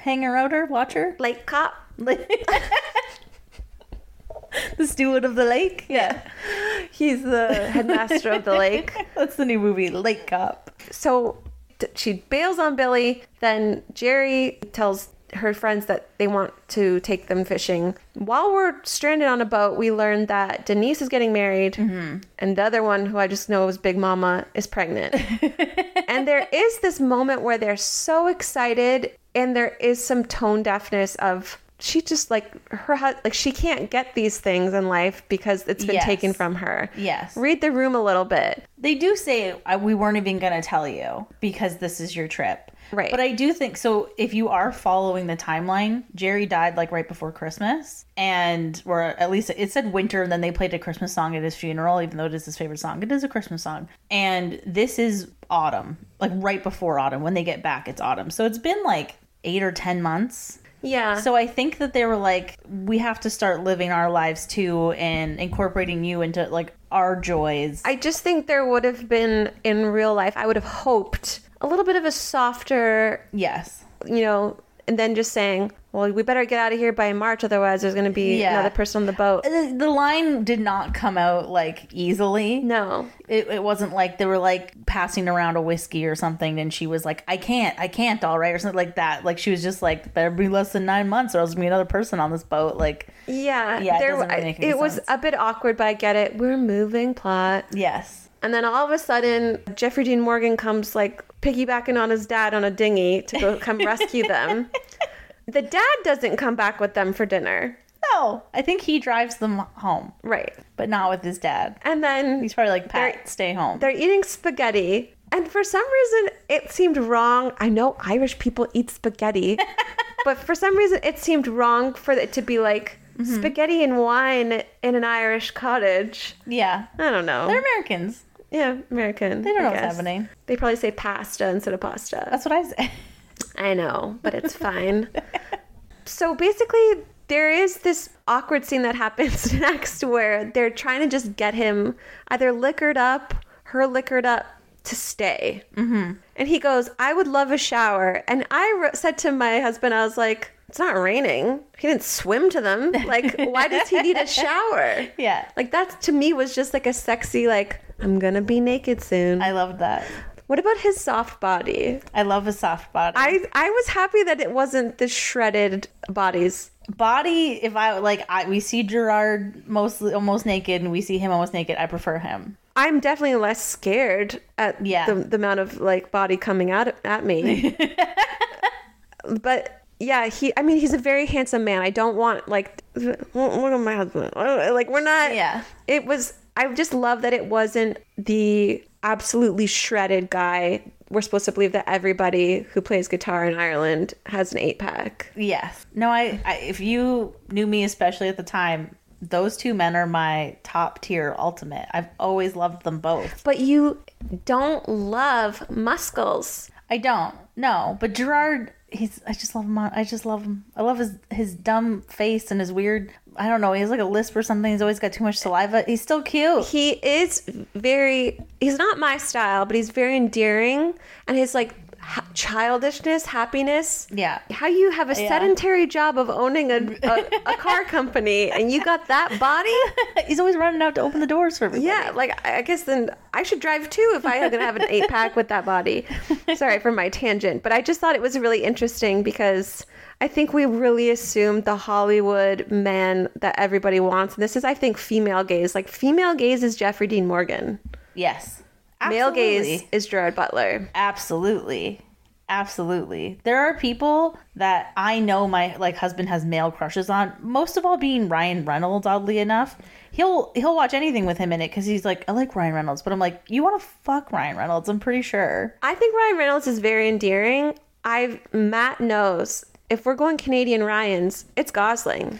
[SPEAKER 2] hanger outer watcher,
[SPEAKER 1] Lake cop.
[SPEAKER 2] the steward of the lake. Yeah,
[SPEAKER 1] He's the headmaster of the lake.
[SPEAKER 2] that's the new movie, Lake Cop.
[SPEAKER 1] So t- she bails on Billy. Then Jerry tells her friends that they want to take them fishing. While we're stranded on a boat, we learn that Denise is getting married, mm-hmm. and the other one, who I just know is Big Mama, is pregnant. and there is this moment where they're so excited, and there is some tone deafness of she just like her like she can't get these things in life because it's been
[SPEAKER 2] Yes.
[SPEAKER 1] taken from her.
[SPEAKER 2] Yes.
[SPEAKER 1] Read the room a little bit.
[SPEAKER 2] They do say I, we weren't even going to tell you because this is your trip.
[SPEAKER 1] Right.
[SPEAKER 2] But I do think so. If you are following the timeline, Jerry died like right before Christmas, and or at least it said winter, and then they played a Christmas song at his funeral, even though it is his favorite song. It is a Christmas song, and this is autumn, like right before autumn. When they get back, it's autumn. So it's been like eight or ten months.
[SPEAKER 1] Yeah.
[SPEAKER 2] So I think that they were like, we have to start living our lives too, and incorporating you into like our joys.
[SPEAKER 1] I just think there would have been in real life, I would have hoped a little bit of a softer,
[SPEAKER 2] yes.
[SPEAKER 1] you know, and then just saying, well, we better get out of here by March, otherwise there's going to be
[SPEAKER 2] Yeah.
[SPEAKER 1] another person on the boat.
[SPEAKER 2] the, the line did not come out like easily.
[SPEAKER 1] No.
[SPEAKER 2] It, it wasn't like they were like passing around a whiskey or something, and she was like, "I can't, I can't, all right," or something like that. Like she was just like, "Better be less than nine months, or else be another person on this boat." Like,
[SPEAKER 1] Yeah.
[SPEAKER 2] Yeah, it
[SPEAKER 1] there,
[SPEAKER 2] doesn't really make any
[SPEAKER 1] it was a bit awkward, but I get it. We're moving plot.
[SPEAKER 2] yes,
[SPEAKER 1] And then all of a sudden, Jeffrey Dean Morgan comes like piggybacking on his dad on a dinghy to go come rescue them. The dad doesn't come back with them for dinner.
[SPEAKER 2] no, I think he drives them home,
[SPEAKER 1] Right.
[SPEAKER 2] but not with his dad.
[SPEAKER 1] And then
[SPEAKER 2] He's probably like, "Pat, stay home."
[SPEAKER 1] They're eating spaghetti. And for some reason, it seemed wrong. I know Irish people eat spaghetti, but for some reason, it seemed wrong for it to be like
[SPEAKER 2] Mm-hmm.
[SPEAKER 1] spaghetti and wine in an Irish cottage.
[SPEAKER 2] Yeah,
[SPEAKER 1] I don't know.
[SPEAKER 2] they're Americans.
[SPEAKER 1] Yeah, American.
[SPEAKER 2] They don't
[SPEAKER 1] I
[SPEAKER 2] know what's happening.
[SPEAKER 1] They probably say pasta instead of pasta.
[SPEAKER 2] That's what I say.
[SPEAKER 1] I know, but it's fine. so basically, there is this awkward scene that happens next where they're trying to just get him either liquored up, her liquored up to stay. Mm-hmm. And he goes, I would love a shower. And I wr- said to my husband, I was like, it's not raining. He didn't swim to them. Like, why does he need a shower?
[SPEAKER 2] yeah,
[SPEAKER 1] Like, that to me was just like a sexy, like, I'm gonna be naked soon.
[SPEAKER 2] I loved that.
[SPEAKER 1] what about his soft body?
[SPEAKER 2] I love a soft body.
[SPEAKER 1] I I was happy that it wasn't the shredded bodies.
[SPEAKER 2] body if i like i we see gerard mostly almost naked and we see him almost naked i prefer him
[SPEAKER 1] I'm definitely less scared at
[SPEAKER 2] Yeah.
[SPEAKER 1] the, the amount of like body coming out at me. but yeah, he. I mean, he's a very handsome man. I don't want like look at my husband. Like we're not.
[SPEAKER 2] Yeah.
[SPEAKER 1] It was. I just love that it wasn't the absolutely shredded guy. We're supposed to believe that everybody who plays guitar in Ireland has an eight pack.
[SPEAKER 2] yes no I, I if you knew me especially at the time those two men are my top tier ultimate i've always loved them both
[SPEAKER 1] But you don't love muscles.
[SPEAKER 2] i don't no but gerard he's i just love him. I just love him. I love his his dumb face and his weird i don't know he has like a lisp or something. He's always got too much saliva. He's still cute.
[SPEAKER 1] He is very he's not my style but he's very endearing. And his like childishness happiness
[SPEAKER 2] yeah
[SPEAKER 1] how you have a
[SPEAKER 2] Yeah.
[SPEAKER 1] sedentary job of owning a, a, a car company and you got that body
[SPEAKER 2] he's always running out to open the doors for everybody
[SPEAKER 1] yeah like i guess then i should drive too if I'm gonna have an eight pack with that body sorry for my tangent but i just thought it was really interesting because I think we really assumed the Hollywood man that everybody wants. And this is, I think, female gaze. Like, female gaze is Jeffrey Dean Morgan.
[SPEAKER 2] yes
[SPEAKER 1] Male gaze is Gerard Butler.
[SPEAKER 2] Absolutely. Absolutely. There are people that I know my like husband has male crushes on, most of all being Ryan Reynolds oddly enough. He'll he'll watch anything with him in it cuz he's like I like Ryan Reynolds, but I'm like you want to fuck Ryan Reynolds, I'm pretty sure.
[SPEAKER 1] I think Ryan Reynolds is very endearing. I've Matt knows if we're going Canadian Ryans, it's Gosling.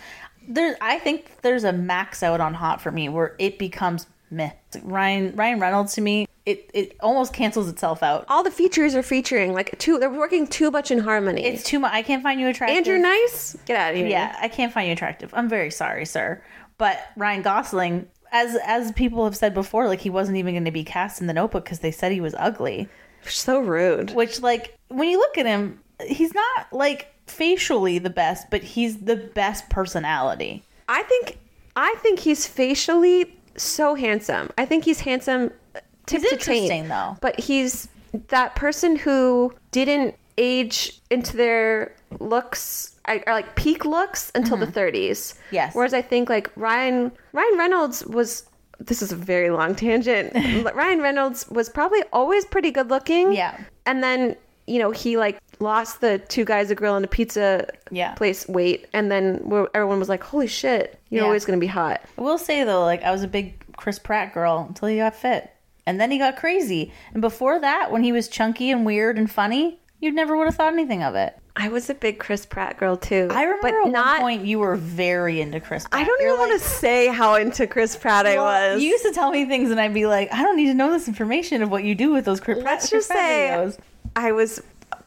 [SPEAKER 2] There I think there's a max out on hot for me where it becomes meh. Ryan Ryan Reynolds to me, it it almost cancels itself out.
[SPEAKER 1] All the features are featuring like too. They're working too much in harmony.
[SPEAKER 2] It's too much. I can't find you attractive.
[SPEAKER 1] and you're nice. Get out of here.
[SPEAKER 2] Yeah, I can't find you attractive. I'm very sorry, sir. But Ryan Gosling, as as people have said before, like he wasn't even going to be cast in the Notebook because they said he was ugly.
[SPEAKER 1] So rude.
[SPEAKER 2] Which, like, when you look at him, he's not like facially the best, but he's the best personality.
[SPEAKER 1] I think I think he's facially so handsome. I think he's handsome tip
[SPEAKER 2] He's
[SPEAKER 1] to taint.
[SPEAKER 2] though.
[SPEAKER 1] But he's that person who didn't age into their looks or like peak looks until the 30s.
[SPEAKER 2] Mm-hmm. Yes.
[SPEAKER 1] Whereas I think like Ryan Ryan Reynolds was this is a very long tangent. Ryan Reynolds was probably always pretty good looking.
[SPEAKER 2] Yeah.
[SPEAKER 1] And then, you know, he like lost the two guys, a grill, and a pizza
[SPEAKER 2] Yeah.
[SPEAKER 1] place weight. And then everyone was like, holy shit, you're
[SPEAKER 2] Yeah.
[SPEAKER 1] always going to be hot.
[SPEAKER 2] I will say though, like I was a big Chris Pratt girl until he got fit, and then he got crazy. And before that, when he was chunky and weird and funny, you never would have thought anything of it.
[SPEAKER 1] I was a big Chris Pratt girl too.
[SPEAKER 2] I remember
[SPEAKER 1] but
[SPEAKER 2] at
[SPEAKER 1] not.
[SPEAKER 2] one point you were very into Chris. Pratt.
[SPEAKER 1] I don't
[SPEAKER 2] You're
[SPEAKER 1] even want to say how into Chris Pratt I was.
[SPEAKER 2] You used to tell me things, and I'd be like, I don't need to know this information of what you do with those Chris Pratt,
[SPEAKER 1] Let's
[SPEAKER 2] Chris
[SPEAKER 1] just
[SPEAKER 2] Pratt
[SPEAKER 1] say
[SPEAKER 2] videos.
[SPEAKER 1] I was.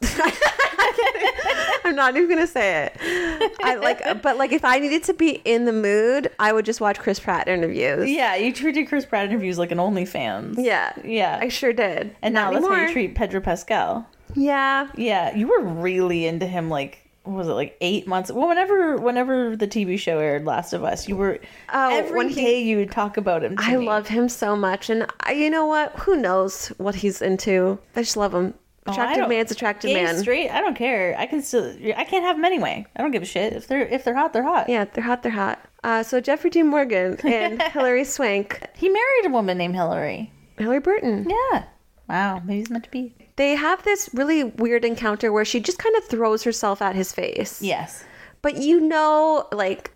[SPEAKER 1] I'm not even gonna say it. I like, but like, if I needed to be in the mood, I would just watch Chris Pratt interviews.
[SPEAKER 2] Yeah, you treated Chris Pratt interviews like an OnlyFans.
[SPEAKER 1] Yeah,
[SPEAKER 2] Yeah.
[SPEAKER 1] I sure did.
[SPEAKER 2] and now
[SPEAKER 1] Not
[SPEAKER 2] that's how
[SPEAKER 1] anymore.
[SPEAKER 2] you treat Pedro Pascal.
[SPEAKER 1] Yeah,
[SPEAKER 2] Yeah, you were really into him like what was it like eight months? Well, whenever whenever the TV show aired, Last of Us, you were
[SPEAKER 1] Oh,
[SPEAKER 2] every
[SPEAKER 1] when he-
[SPEAKER 2] day you would talk about him.
[SPEAKER 1] I
[SPEAKER 2] me.
[SPEAKER 1] love him so much, and I, you know what? Who knows what he's into? I just love him.
[SPEAKER 2] Oh,
[SPEAKER 1] Attractive
[SPEAKER 2] don't-
[SPEAKER 1] man's attractive man.
[SPEAKER 2] straight. I don't care. I can still. I can't have them anyway. I don't give a shit if they're if they're hot. They're hot.
[SPEAKER 1] Yeah, they're hot. They're hot. Uh, so Jeffrey Dean Morgan and Hilary Swank,
[SPEAKER 2] He married a woman named Hilarie.
[SPEAKER 1] Hilarie Burton.
[SPEAKER 2] Yeah. Wow. Maybe it's meant to be.
[SPEAKER 1] They have this really weird encounter where she just kind of throws herself at his face.
[SPEAKER 2] Yes.
[SPEAKER 1] But you know, like,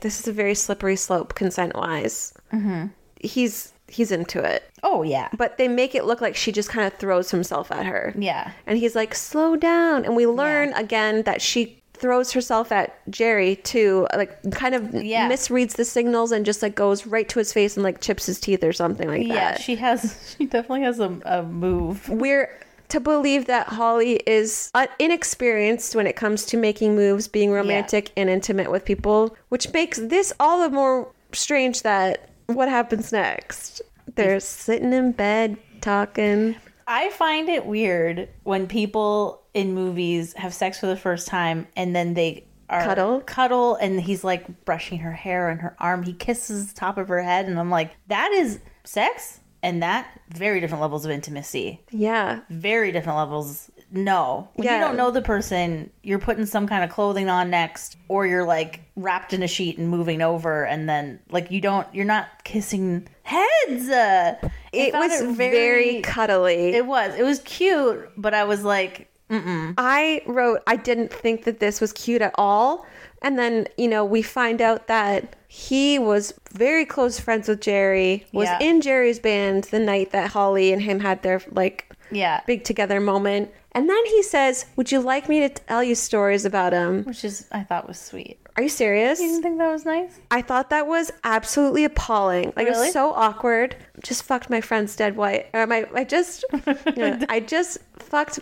[SPEAKER 1] this is a very slippery slope consent wise. Mm-hmm. He's he's into it,
[SPEAKER 2] Oh yeah.
[SPEAKER 1] but they make it look like she just kind of throws himself at her.
[SPEAKER 2] Yeah.
[SPEAKER 1] And he's like, slow down. And we learn again that she throws herself at Jerry too, like kind of
[SPEAKER 2] Yeah.
[SPEAKER 1] misreads the signals and just like goes right to his face and like chips his teeth or something like
[SPEAKER 2] Yeah.
[SPEAKER 1] that.
[SPEAKER 2] Yeah, she has. She definitely has a, a move.
[SPEAKER 1] We're to believe that Holly is uh, inexperienced when it comes to making moves, being romantic and intimate with people, which makes this all the more strange that what happens next? They're sitting in bed talking.
[SPEAKER 2] I find it weird when people in movies have sex for the first time and then they are
[SPEAKER 1] Cuddle?
[SPEAKER 2] cuddle and he's like brushing her hair and her arm. He kisses the top of her head and I'm like, that is sex and that very different levels of intimacy.
[SPEAKER 1] Yeah.
[SPEAKER 2] Very different levels. No. When
[SPEAKER 1] Yeah.
[SPEAKER 2] you don't know the person, you're putting some kind of clothing on next or you're like wrapped in a sheet and moving over and then like you don't you're not kissing heads. Uh,
[SPEAKER 1] It was very, cuddly.
[SPEAKER 2] it was. It was cute, but I was like, mm
[SPEAKER 1] I wrote, I didn't think that this was cute at all. And then, you know, we find out that he was very close friends with Jerry, was
[SPEAKER 2] Yeah.
[SPEAKER 1] in Jerry's band the night that Holly and him had their like
[SPEAKER 2] yeah.
[SPEAKER 1] big together moment. And then he says, Would you like me to tell you stories about him?
[SPEAKER 2] Which is, I thought was sweet.
[SPEAKER 1] Are you serious?
[SPEAKER 2] You didn't think that was nice?
[SPEAKER 1] I thought that was absolutely appalling. Like it was so awkward. Just fucked my friend's dead wife. Or my I just yeah, I just fucked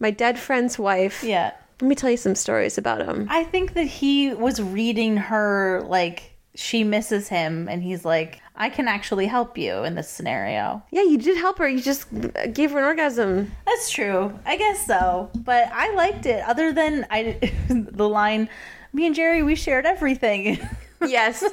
[SPEAKER 1] my dead friend's wife.
[SPEAKER 2] Yeah.
[SPEAKER 1] Let me tell you some stories about him.
[SPEAKER 2] I think that he was reading her like she misses him, and he's like, I can actually help you in this scenario.
[SPEAKER 1] Yeah, you did help her. You just gave her an orgasm.
[SPEAKER 2] That's true. I guess so. But I liked it. Other than I, the line, "Me and Jerry, we shared everything."
[SPEAKER 1] Yes.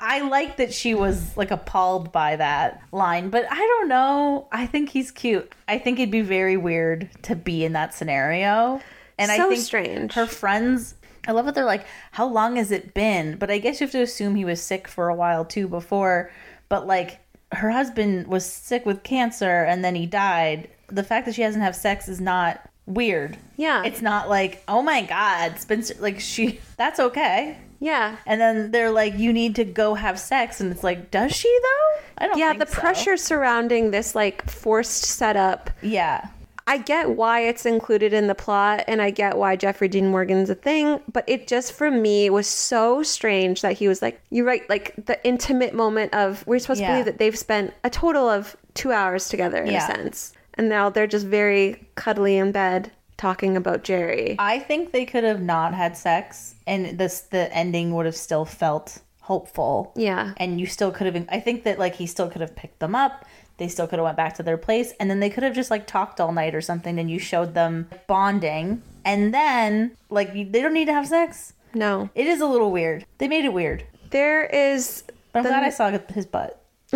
[SPEAKER 2] I like that she was like appalled by that line, but I don't know. I think he's cute. I think it'd be very weird to be in that scenario. And I
[SPEAKER 1] So
[SPEAKER 2] think
[SPEAKER 1] strange.
[SPEAKER 2] her friends I love that they're like, How long has it been? But I guess you have to assume he was sick for a while too before. But like her husband was sick with cancer and then he died. The fact that she doesn't have sex is not weird.
[SPEAKER 1] Yeah.
[SPEAKER 2] It's not like, oh my god, Spencer like she that's okay.
[SPEAKER 1] yeah.
[SPEAKER 2] And then they're like, you need to go have sex. And it's like, does she though? I don't
[SPEAKER 1] Yeah, the
[SPEAKER 2] so.
[SPEAKER 1] pressure surrounding this like forced setup.
[SPEAKER 2] Yeah.
[SPEAKER 1] I get why it's included in the plot and I get why Jeffrey Dean Morgan's a thing, but it just for me was so strange that he was like, you're right, like the intimate moment of we're supposed to believe that they've spent a total of two hours together in
[SPEAKER 2] Yeah.
[SPEAKER 1] a sense. And now they're just very cuddly in bed talking about Jerry.
[SPEAKER 2] I think they could have not had sex and this the ending would have still felt hopeful.
[SPEAKER 1] Yeah.
[SPEAKER 2] And you still could have I think that like he still could have picked them up. They still could have went back to their place and then they could have just like talked all night or something and you showed them bonding and then like they don't need to have sex.
[SPEAKER 1] No.
[SPEAKER 2] It is a little weird. They made it weird.
[SPEAKER 1] There is.
[SPEAKER 2] But I'm
[SPEAKER 1] The-
[SPEAKER 2] glad I saw his butt.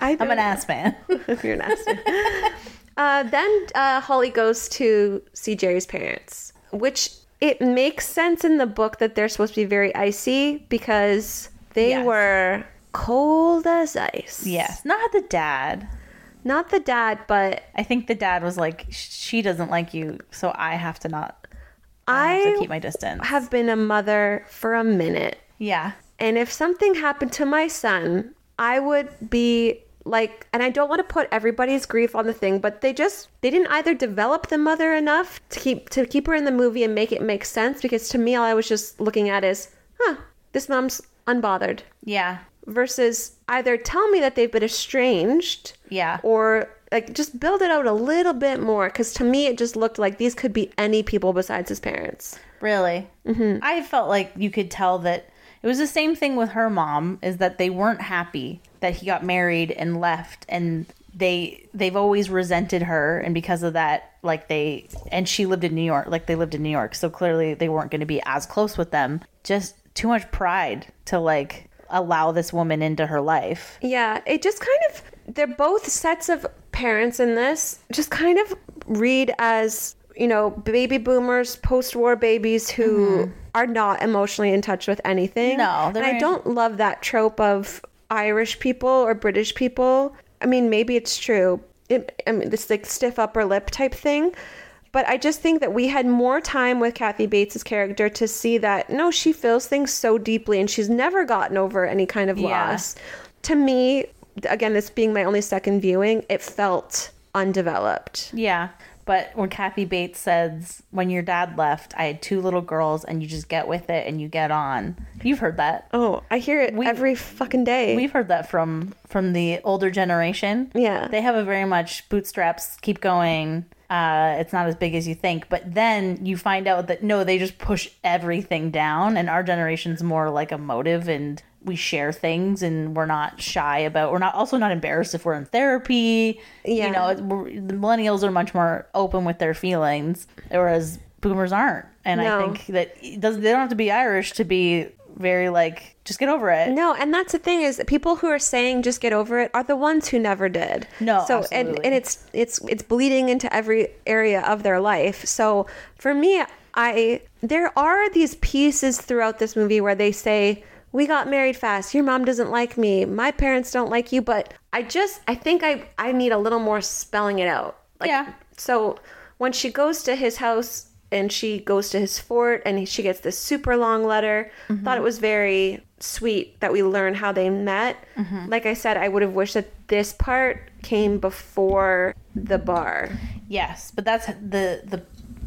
[SPEAKER 1] I
[SPEAKER 2] I'm an ass man.
[SPEAKER 1] If you're nasty. uh, then uh, Holly goes to see Jerry's parents, which it makes sense in the book that they're supposed to be very icy because they
[SPEAKER 2] Yes.
[SPEAKER 1] were cold as ice.
[SPEAKER 2] yes, not the dad.
[SPEAKER 1] Not the dad, but
[SPEAKER 2] I think the dad was like, she doesn't like you, so I have to not. I have to keep my distance.
[SPEAKER 1] have been a mother for a minute.
[SPEAKER 2] yeah,
[SPEAKER 1] And if something happened to my son, I would be like, and I don't want to put everybody's grief on the thing, but they just they didn't either develop the mother enough to keep to keep her in the movie and make it make sense. Because to me, all I was just looking at is, huh, this mom's unbothered.
[SPEAKER 2] yeah,
[SPEAKER 1] Versus either tell me that they've been estranged,
[SPEAKER 2] yeah.
[SPEAKER 1] or like just build it out a little bit more. Because to me, it just looked like these could be any people besides his parents.
[SPEAKER 2] Really? Mm-hmm. I felt like you could tell that it was the same thing with her mom. Is that they weren't happy that he got married and left, and they they've always resented her, and because of that, like they and she lived in New York, like they lived in New York, so clearly they weren't going to be as close with them. Just too much pride to like allow this woman into her life.
[SPEAKER 1] Yeah, it just kind of they're both sets of parents in this just kind of read as, you know, baby boomers, post-war babies who mm-hmm. are not emotionally in touch with anything.
[SPEAKER 2] No,
[SPEAKER 1] and I don't love that trope of Irish people or British people. I mean, maybe it's true. It, I mean, this like stiff upper lip type thing. But I just think that we had more time with Kathy Bates' character to see that no, she feels things so deeply and she's never gotten over any kind of
[SPEAKER 2] Yeah.
[SPEAKER 1] loss. To me, again, this being my only second viewing, it felt undeveloped.
[SPEAKER 2] Yeah. But when Kathy Bates says, when your dad left, I had two little girls and you just get with it and you get on. You've heard that.
[SPEAKER 1] Oh, I hear it
[SPEAKER 2] We-
[SPEAKER 1] every fucking day.
[SPEAKER 2] We've heard that from from the older generation.
[SPEAKER 1] Yeah.
[SPEAKER 2] They have a very much bootstraps, keep going. Uh, it's not as big as you think. But then you find out that no, they just push everything down and our generation's more like emotive and we share things and we're not shy about we're not also not embarrassed if we're in therapy.
[SPEAKER 1] Yeah.
[SPEAKER 2] You know, the millennials are much more open with their feelings, whereas boomers aren't. And I think that it does they don't have to be Irish to be very like just get over it.
[SPEAKER 1] No, and that's the thing is that people who are saying just get over it are the ones who never did.
[SPEAKER 2] No,
[SPEAKER 1] so and and it's it's it's bleeding into every area of their life. So for me, I there are these pieces throughout this movie where they say we got married fast. Your mom doesn't like me. My parents don't like you, but I just I think I I need a little more spelling it out. Like,
[SPEAKER 2] Yeah.
[SPEAKER 1] So when she goes to his house and she goes to his fort and she gets this super long letter, mm-hmm. thought it was very sweet that we learn how they met. Mm-hmm. Like I said, I would have wished that this part came before the bar.
[SPEAKER 2] Yes, but that's the the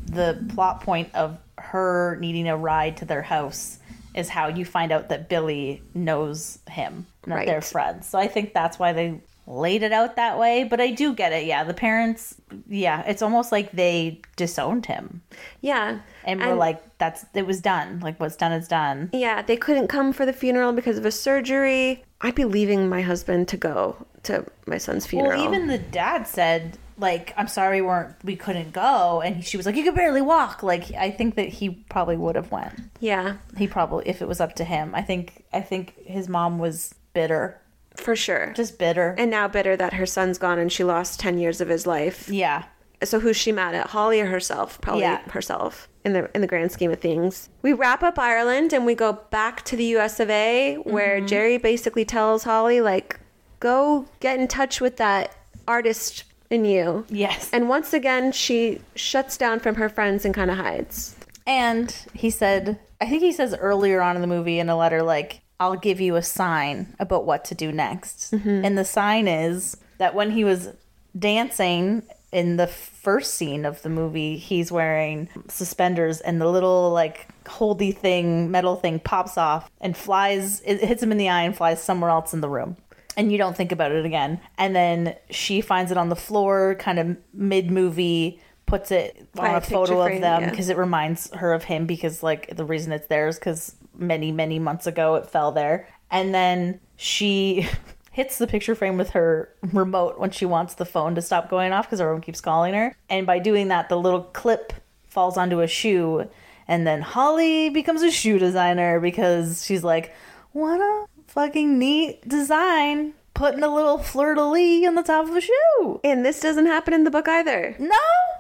[SPEAKER 2] the plot point of her needing a ride to their house is how you find out that Billy knows him, that they're friends. So I think that's why they laid it out that way. But I do get it. Yeah, the parents. Yeah, it's almost like they disowned him
[SPEAKER 1] Yeah.
[SPEAKER 2] and, were like, "That's it was done. Like what's done is done."
[SPEAKER 1] Yeah, they couldn't come for the funeral because of a surgery. I'd be leaving my husband to go to my son's funeral.
[SPEAKER 2] Well, even the dad said, like, I'm sorry we weren't we couldn't go and she was like, You could barely walk. Like I think that he probably would have went.
[SPEAKER 1] yeah,
[SPEAKER 2] He probably if it was up to him. I think I think his mom was bitter.
[SPEAKER 1] For sure.
[SPEAKER 2] Just bitter.
[SPEAKER 1] and now bitter that her son's gone and she lost 10 years of his life.
[SPEAKER 2] yeah.
[SPEAKER 1] So who's she mad at? Holly or herself? Probably
[SPEAKER 2] Yeah.
[SPEAKER 1] herself in the in the grand scheme of things. We wrap up Ireland and we go back to the US of A where
[SPEAKER 2] Mm-hmm.
[SPEAKER 1] Jerry basically tells Holly like go get in touch with that artist in you.
[SPEAKER 2] Yes.
[SPEAKER 1] And once again she shuts down from her friends and kind of hides.
[SPEAKER 2] And he said, I think he says earlier on in the movie in a letter, like, I'll give you a sign about what to do next. Mm-hmm. And the sign is that when he was dancing in the first scene of the movie, he's wearing suspenders and the little, like, holdy thing, metal thing pops off and flies, it hits him in the eye and flies somewhere else in the room. And you don't think about it again. And then she finds it on the floor, kind of mid movie, puts it
[SPEAKER 1] By
[SPEAKER 2] on
[SPEAKER 1] a
[SPEAKER 2] a photo of them
[SPEAKER 1] yeah.
[SPEAKER 2] because it reminds her of him because like the reason it's there is because many many months ago it fell there and then she hits the picture frame with her remote when she wants the phone to stop going off because everyone keeps calling her. And by doing that, the little clip falls onto a shoe. And then Holly becomes a shoe designer because she's like, what a fucking neat design. Putting a little fleur de lis on the top of a shoe.
[SPEAKER 1] And this doesn't happen in the book either.
[SPEAKER 2] No?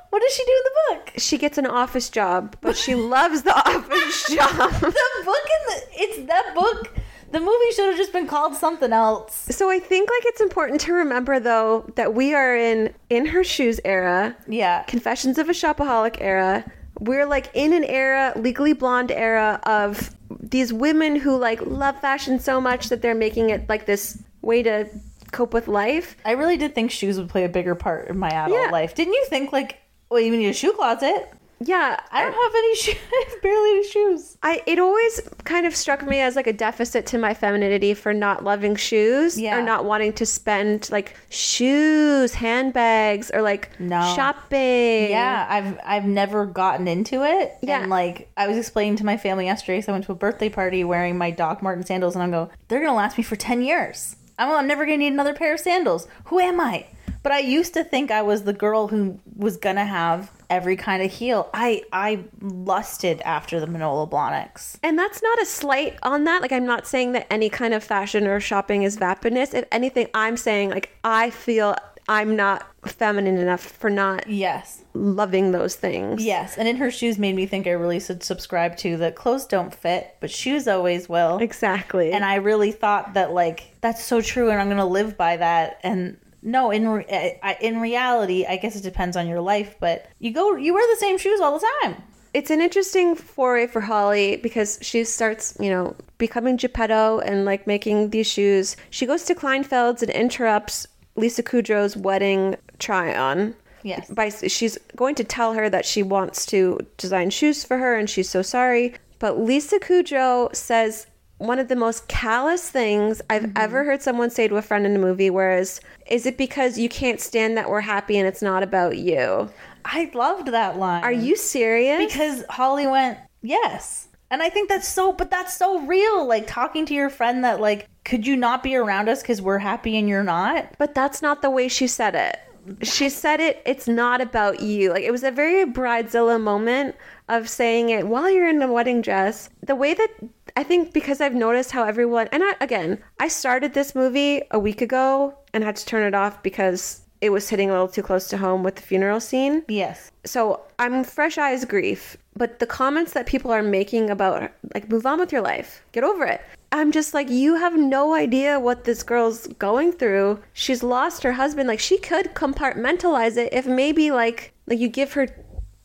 [SPEAKER 2] What does she do in the book?
[SPEAKER 1] She gets an office job, but she loves the office job.
[SPEAKER 2] The book in the it's that book. The movie should have just been called something else.
[SPEAKER 1] So I think like it's important to remember though that we are in in her shoes era,
[SPEAKER 2] Yeah.
[SPEAKER 1] Confessions of a Shopaholic era. We're like in an era, Legally Blonde era of these women who like love fashion so much that they're making it like this way to cope with life.
[SPEAKER 2] I really did think shoes would play a bigger part in my adult
[SPEAKER 1] Yeah.
[SPEAKER 2] life. Didn't you think like, well, you need a shoe closet?
[SPEAKER 1] Yeah,
[SPEAKER 2] I don't have any shoes. I have barely any shoes.
[SPEAKER 1] I it always kind of struck me as like a deficit to my femininity for not loving shoes
[SPEAKER 2] Yeah.
[SPEAKER 1] or not wanting to spend like shoes, handbags, or like
[SPEAKER 2] No.
[SPEAKER 1] shopping.
[SPEAKER 2] Yeah, I've I've never gotten into it.
[SPEAKER 1] Yeah.
[SPEAKER 2] And like I was explaining to my family yesterday, so I went to a birthday party wearing my Doc Martin sandals, and I go, they're gonna last me for ten years. I'm, I'm never gonna need another pair of sandals. Who am I? But I used to think I was the girl who was gonna have every kind of heel. I I lusted after the Manolo Blahniks.
[SPEAKER 1] And that's not a slight on that. Like, I'm not saying that any kind of fashion or shopping is vapidness. If anything, I'm saying, like, I feel I'm not feminine enough for not
[SPEAKER 2] Yes.
[SPEAKER 1] loving those things.
[SPEAKER 2] Yes, and in her shoes made me think I really should subscribe to that clothes don't fit, but shoes always will.
[SPEAKER 1] Exactly.
[SPEAKER 2] And I really thought that like that's so true, and I'm gonna live by that. And no, in re- eh, I- in reality, I guess it depends on your life, but you go you wear the same shoes all the time.
[SPEAKER 1] it's an interesting foray for Holly because she starts, you know, becoming Geppetto and like making these shoes. She goes to Kleinfeld's and interrupts Lisa Kudrow's wedding try on.
[SPEAKER 2] Yes.
[SPEAKER 1] By she's going to tell her that she wants to design shoes for her and she's so sorry. But Lisa Kudrow says one of the most callous things I've mm-hmm. ever heard someone say to a friend in a movie, whereas is it because you can't stand that we're happy and it's not about you?
[SPEAKER 2] I loved that line.
[SPEAKER 1] Are you serious?
[SPEAKER 2] because Holly went yes, and I think that's so. But that's so real. Like talking to your friend that like, could you not be around us because we're happy and you're not?
[SPEAKER 1] But that's not the way she said it. She said it, it's not about you. Like it was a very bridezilla moment of saying it while you're in the wedding dress. The way that I think because I've noticed how everyone and I, again, I started this movie a week ago and had to turn it off because it was hitting a little too close to home with the funeral scene.
[SPEAKER 2] Yes.
[SPEAKER 1] So I'm fresh eyes grief, but the comments that people are making about like move on with your life, get over it. I'm just like you have no idea what this girl's going through. She's lost her husband. Like she could compartmentalize it if maybe like like you give her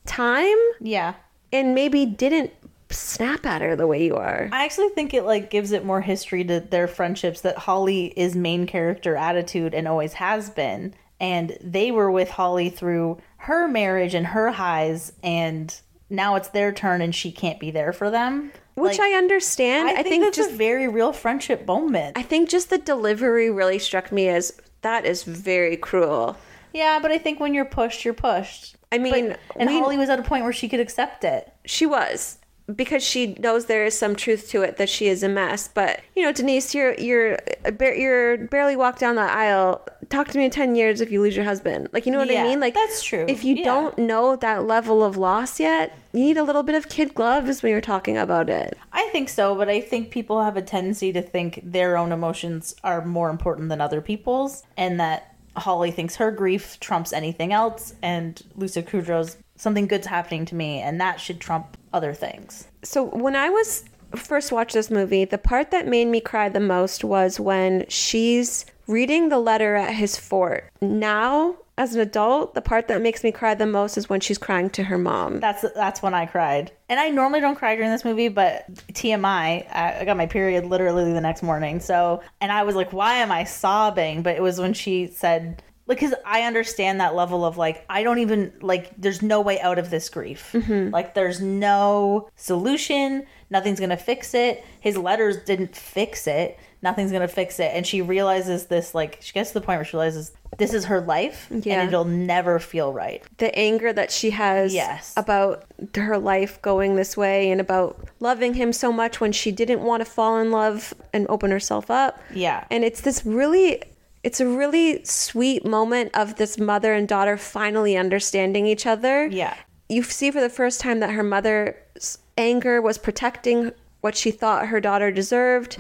[SPEAKER 1] time
[SPEAKER 2] Yeah.
[SPEAKER 1] and maybe didn't snap at her the way you are.
[SPEAKER 2] I actually think it like gives it more history to their friendships that Holly is main character attitude and always has been. And they were with Holly through her marriage and her highs and now it's their turn and she can't be there for them.
[SPEAKER 1] Which
[SPEAKER 2] Like,
[SPEAKER 1] I understand.
[SPEAKER 2] I
[SPEAKER 1] I
[SPEAKER 2] think,
[SPEAKER 1] think,
[SPEAKER 2] that's
[SPEAKER 1] just
[SPEAKER 2] a very real friendship moment.
[SPEAKER 1] I think just the delivery really struck me as that is very cruel.
[SPEAKER 2] yeah, but I think when you're pushed, you're pushed.
[SPEAKER 1] I mean,
[SPEAKER 2] And
[SPEAKER 1] we-
[SPEAKER 2] Holly was at a point where she could accept it.
[SPEAKER 1] She was because she knows there is some truth to it that she is a mess. But you know, Denise, you're you're you're barely walked down the aisle. Talk to me in ten years if you lose your husband. Like you know what
[SPEAKER 2] Yeah,
[SPEAKER 1] I mean? Like
[SPEAKER 2] that's true.
[SPEAKER 1] If you
[SPEAKER 2] Yeah.
[SPEAKER 1] don't know that level of loss yet, you need a little bit of kid gloves when you're talking about it.
[SPEAKER 2] I think so, but I think people have a tendency to think their own emotions are more important than other people's, and that Holly thinks her grief trumps anything else, and Lisa Kudrow's something good's happening to me, and that should trump other things.
[SPEAKER 1] So when I was first watched this movie, the part that made me cry the most was when she's reading the letter at his fort. Now, as an adult, the part that makes me cry the most is when she's crying to her mom.
[SPEAKER 2] That's that's when I cried, and I normally don't cry during this movie, but TMI, I, I got my period literally the next morning, so and I was like, why am I sobbing? But it was when she said. Because I understand that level of like, I don't even like, there's no way out of this grief. Mm-hmm. Like, there's no solution. Nothing's gonna fix it. His letters didn't fix it. Nothing's gonna fix it. And she realizes this, like, she gets to the point where she realizes this is her life
[SPEAKER 1] Yeah.
[SPEAKER 2] and it'll never feel right.
[SPEAKER 1] the anger that she has
[SPEAKER 2] Yes.
[SPEAKER 1] about her life going this way and about loving him so much when she didn't want to fall in love and open herself up.
[SPEAKER 2] Yeah.
[SPEAKER 1] And it's this really it's a really sweet moment of this mother and daughter finally understanding each other.
[SPEAKER 2] Yeah.
[SPEAKER 1] You see for the first time that her mother's anger was protecting what she thought her daughter deserved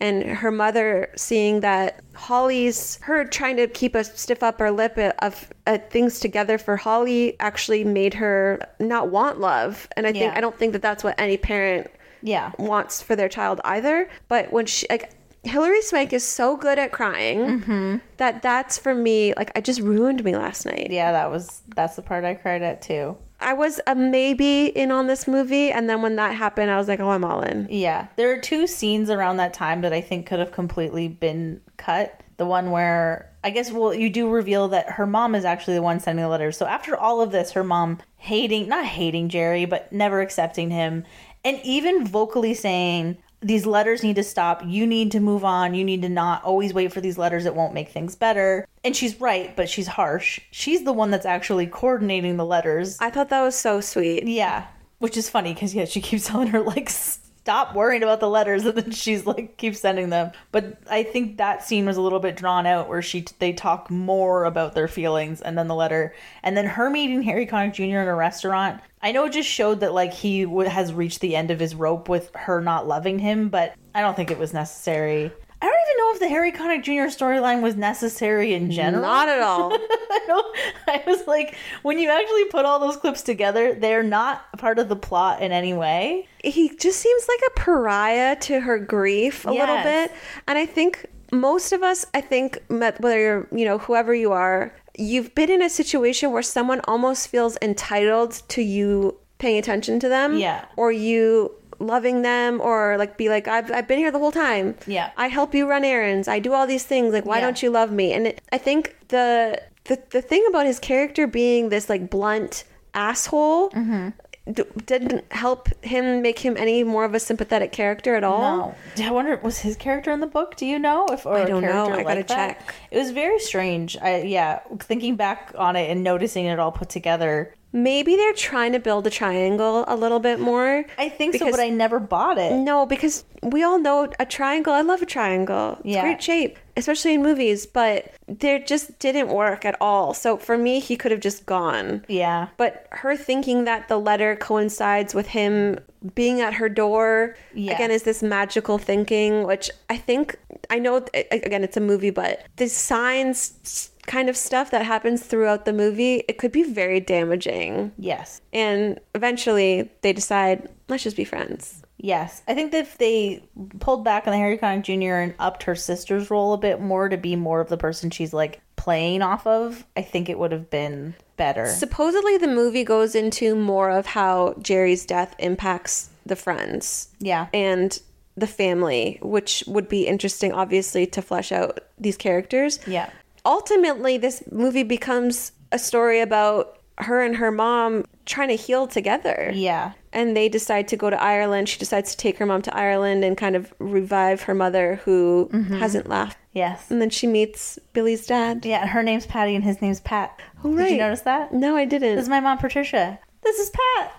[SPEAKER 1] and her mother seeing that Holly's her trying to keep a stiff upper lip of uh, things together for Holly actually made her not want love and I think
[SPEAKER 2] Yeah.
[SPEAKER 1] I don't think that that's what any parent
[SPEAKER 2] Yeah.
[SPEAKER 1] wants for their child either. But when she like Hilary Swank is so good at crying
[SPEAKER 2] Mm-hmm.
[SPEAKER 1] that that's for me like I just ruined me last night.
[SPEAKER 2] Yeah, that was that's the part I cried at too.
[SPEAKER 1] I was a maybe in on this movie, and then when that happened, I was like, oh, I'm all in.
[SPEAKER 2] Yeah. There are two scenes around that time that I think could have completely been cut. The one where I guess well you do reveal that her mom is actually the one sending the letters. So after all of this, her mom hating not hating Jerry, but never accepting him and even vocally saying these letters need to stop. You need to move on. You need to not always wait for these letters. It won't make things better. And she's right, but she's harsh. She's the one that's actually coordinating the letters.
[SPEAKER 1] I thought that was so sweet.
[SPEAKER 2] Yeah, which is funny because yeah, she keeps telling her like stop worrying about the letters, and then she's like keeps sending them. But I think that scene was a little bit drawn out where she they talk more about their feelings, and then the letter, and then her meeting Harry Connick Jr. in a restaurant. I know it just showed that like he w- has reached the end of his rope with her not loving him, but I don't think it was necessary. I don't even know if the Harry Connick Jr. storyline was necessary in general.
[SPEAKER 1] Not at all.
[SPEAKER 2] I. I was like, when you actually put all those clips together, they're not part of the plot in any way.
[SPEAKER 1] he just seems like a pariah to her grief a little bit and i think most of us i think whether you're you know whoever you are you've been in a situation where someone almost feels entitled to you paying attention to them
[SPEAKER 2] Yeah.
[SPEAKER 1] or you loving them or like be like I've, I've been here the whole time
[SPEAKER 2] Yeah.
[SPEAKER 1] i help you run errands i do all these things like why
[SPEAKER 2] Yeah.
[SPEAKER 1] don't you love me and it, i think the, the the thing about his character being this like blunt asshole
[SPEAKER 2] Mm-hmm.
[SPEAKER 1] d- didn't help him make him any more of a sympathetic character at all.
[SPEAKER 2] No. I wonder, was his character in the book? Do you know? If or
[SPEAKER 1] I don't know. I gotta
[SPEAKER 2] like that?
[SPEAKER 1] check.
[SPEAKER 2] It was very strange. I yeah, thinking back on it and noticing it all put together.
[SPEAKER 1] Maybe they're trying to build a triangle a little bit more.
[SPEAKER 2] I think so, but I never bought it.
[SPEAKER 1] No, because we all know a triangle. I love a triangle. It's
[SPEAKER 2] Yeah.
[SPEAKER 1] great shape, especially in movies, but they just didn't work at all. So for me, he could have just gone.
[SPEAKER 2] Yeah.
[SPEAKER 1] But her thinking that the letter coincides with him being at her door
[SPEAKER 2] Yeah.
[SPEAKER 1] again is this magical thinking, which I think I know again it's a movie, but the signs kind of stuff that happens throughout the movie, it could be very damaging.
[SPEAKER 2] Yes.
[SPEAKER 1] And eventually they decide, let's just be friends.
[SPEAKER 2] Yes, I think that if they pulled back on the Harry Connick Jr. and upped her sister's role a bit more to be more of the person she's like playing off of, I think it would have been better.
[SPEAKER 1] Supposedly the movie goes into more of how Jerry's death impacts the friends.
[SPEAKER 2] yeah,
[SPEAKER 1] and the family, which would be interesting, obviously, to flesh out these characters.
[SPEAKER 2] yeah,
[SPEAKER 1] Ultimately, this movie becomes a story about her and her mom trying to heal together.
[SPEAKER 2] yeah,
[SPEAKER 1] And they decide to go to Ireland. She decides to take her mom to Ireland and kind of revive her mother who mm-hmm. hasn't laughed.
[SPEAKER 2] yes,
[SPEAKER 1] And then she meets Billy's dad.
[SPEAKER 2] yeah. Her name's Patty and his name's Pat.
[SPEAKER 1] Oh, right.
[SPEAKER 2] Did you notice that?
[SPEAKER 1] No, I didn't.
[SPEAKER 2] This is my mom, Patricia. This is Pat.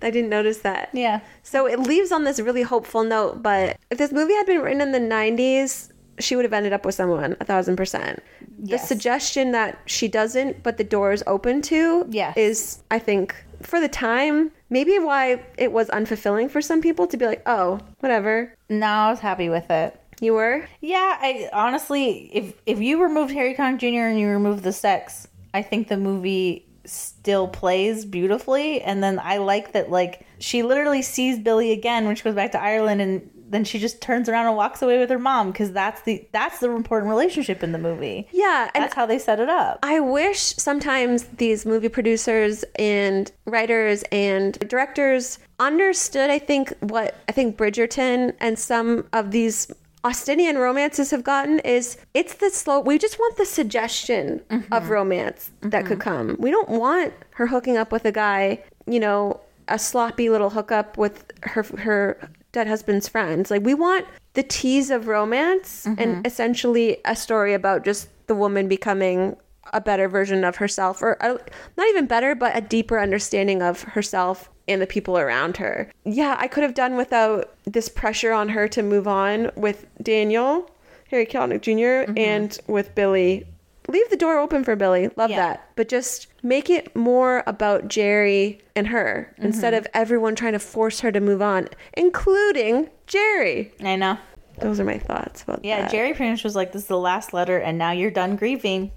[SPEAKER 1] I didn't notice that.
[SPEAKER 2] Yeah,
[SPEAKER 1] So it leaves on this really hopeful note, but if this movie had been written in the 90s, she would have ended up with someone, a thousand percent. The suggestion that she doesn't, but the door is open to,
[SPEAKER 2] Yes.
[SPEAKER 1] is, I think, for the time, maybe why it was unfulfilling for some people to be like, oh, whatever.
[SPEAKER 2] no, I was happy with it.
[SPEAKER 1] You were?
[SPEAKER 2] Yeah, I honestly, if if you removed Harry Connick Jr. and you removed the sex, I think the movie still plays beautifully. And then I like that, like she literally sees Billy again when she goes back to Ireland, and then she just turns around and walks away with her mom because that's the that's the important relationship in the movie.
[SPEAKER 1] Yeah. And
[SPEAKER 2] That's how they set it up.
[SPEAKER 1] I wish sometimes these movie producers and writers and directors understood, I think, what I think Bridgerton and some of these Austenian romances have gotten is it's the slow, we just want the suggestion mm-hmm. of romance that could mm-hmm. come. We don't want her hooking up with a guy, you know, a sloppy little hookup with her, her dead husband's friends. Like, we want the tease of romance and mm-hmm. essentially a story about just the woman becoming a better version of herself, or a, not even better, but a deeper understanding of herself and the people around her. Yeah, I could have done without this pressure on her to move on with Daniel, Harry Connick junior mm-hmm. and with Billy. Leave the door open for Billy. Love
[SPEAKER 2] Yeah.
[SPEAKER 1] that. But just make it more about Jerry and her mm-hmm. instead of everyone trying to force her to move on, including Jerry.
[SPEAKER 2] I know.
[SPEAKER 1] Those are my thoughts about
[SPEAKER 2] Yeah,
[SPEAKER 1] that.
[SPEAKER 2] Jerry pretty much was like, "This is the last letter, and now you're done grieving."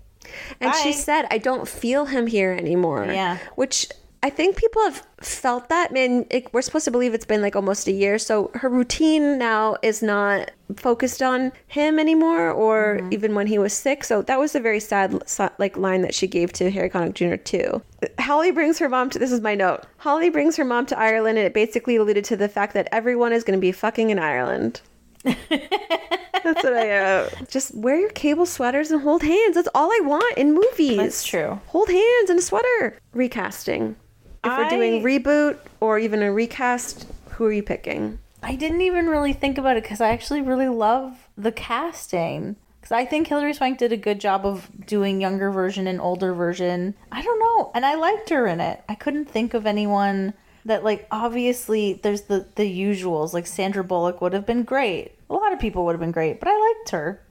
[SPEAKER 1] And she said, I don't feel him here anymore.
[SPEAKER 2] Yeah.
[SPEAKER 1] Which I think people have felt that. Man, it, we're supposed to believe it's been like almost a year. So her routine now is not focused on him anymore or
[SPEAKER 2] Mm-hmm.
[SPEAKER 1] even when he was sick. So that was a very sad like line that she gave to Harry Connick Jr. too. Holly brings her mom to this is my note. Holly brings her mom to Ireland and it basically alluded to the fact that everyone is going to be fucking in Ireland. That's what I uh, just wear your cable sweaters and hold hands. That's all I want in movies.
[SPEAKER 2] That's true.
[SPEAKER 1] Hold hands and a sweater. Recasting. If we're doing reboot or even a recast, who are you picking?
[SPEAKER 2] I didn't even really think about it because I actually really love the casting. Because I think Hilary Swank did a good job of doing younger version and older version. I don't know, and I liked her in it. I couldn't think of anyone that like obviously there's the the usuals like Sandra Bullock would have been great. A lot of people would have been great, but I liked her.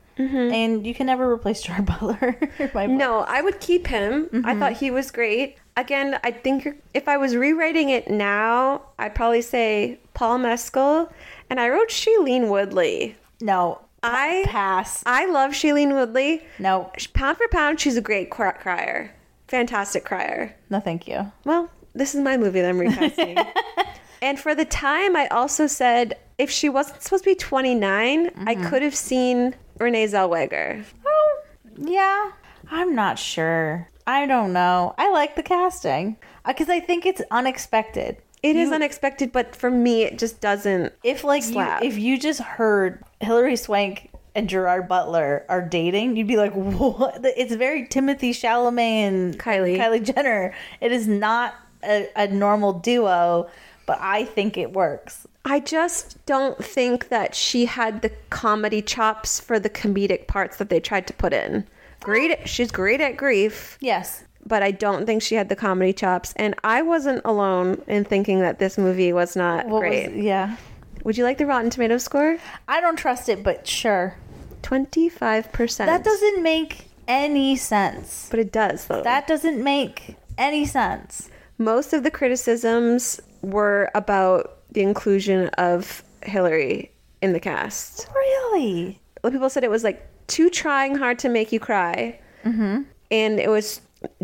[SPEAKER 2] And you can never replace Gerard Butler.
[SPEAKER 1] No, I would keep him.
[SPEAKER 2] Mm-hmm.
[SPEAKER 1] I thought he was great. Again, I think if I was rewriting it now, I'd probably say Paul Mescal, and I wrote Shailene Woodley.
[SPEAKER 2] no,
[SPEAKER 1] I
[SPEAKER 2] pass.
[SPEAKER 1] I love Shailene Woodley.
[SPEAKER 2] No,
[SPEAKER 1] Pound for pound, she's a great crier. Fantastic crier.
[SPEAKER 2] no, thank you.
[SPEAKER 1] Well, this is my movie that I'm recasting. and for the time, I also said if she wasn't supposed to be 29, I mm-hmm. could have seen Renee Zellweger.
[SPEAKER 2] Oh, yeah. I'm not sure. I don't know. I like the casting uh, because I think it's unexpected.
[SPEAKER 1] It is unexpected, but for me, it just doesn't.
[SPEAKER 2] If like you,
[SPEAKER 1] Slap.
[SPEAKER 2] if you just heard Hilary Swank and Gerard Butler are dating, you'd be like, "What?" It's very Timothée Chalamet and
[SPEAKER 1] Kylie.
[SPEAKER 2] Kylie Jenner. It is not a, a normal duo, but I think it works.
[SPEAKER 1] I just don't think that she had the comedy chops for the comedic parts that they tried to put in. Great, at, she's great at grief,
[SPEAKER 2] Yes.
[SPEAKER 1] but I don't think she had the comedy chops. And I wasn't alone in thinking that this movie was not
[SPEAKER 2] What
[SPEAKER 1] great.
[SPEAKER 2] was yeah.
[SPEAKER 1] Would you like the Rotten Tomatoes score?
[SPEAKER 2] I don't trust it, but sure.
[SPEAKER 1] 25%.
[SPEAKER 2] That doesn't make any sense.
[SPEAKER 1] But it does, though.
[SPEAKER 2] That doesn't make any sense.
[SPEAKER 1] Most of the criticisms were about the inclusion of Hilary in the cast.
[SPEAKER 2] Really?
[SPEAKER 1] People said it was like too trying hard to make you cry. Mm-hmm. And it was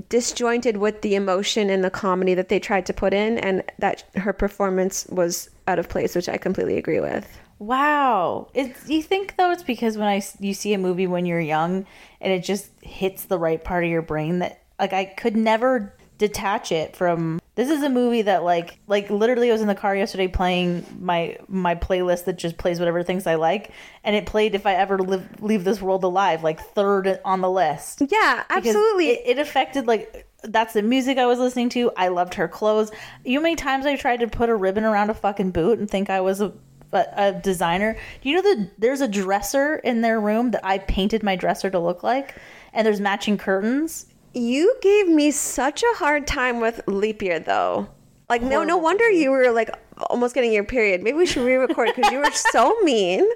[SPEAKER 1] disjointed with the emotion and the comedy that they tried to put in, and that her performance was out of place, which I completely agree with.
[SPEAKER 2] Wow. It's you think though it's because when I you see a movie when you're young and it just hits the right part of your brain that like I could never detach it from this is a movie that like like literally I was in the car yesterday playing my my playlist that just plays whatever things I like and it played if I ever live leave this world alive like third on the list.
[SPEAKER 1] Yeah, absolutely.
[SPEAKER 2] It, it affected like that's the music I was listening to. I loved her clothes. You know how many times I tried to put a ribbon around a fucking boot and think I was a a, a designer. Do you know that there's a dresser in their room that I painted my dresser to look like, and there's matching curtains.
[SPEAKER 1] You gave me such a hard time with leap year, though. Like, no, no wonder you were like almost getting your period. Maybe we should re-record because you were so mean.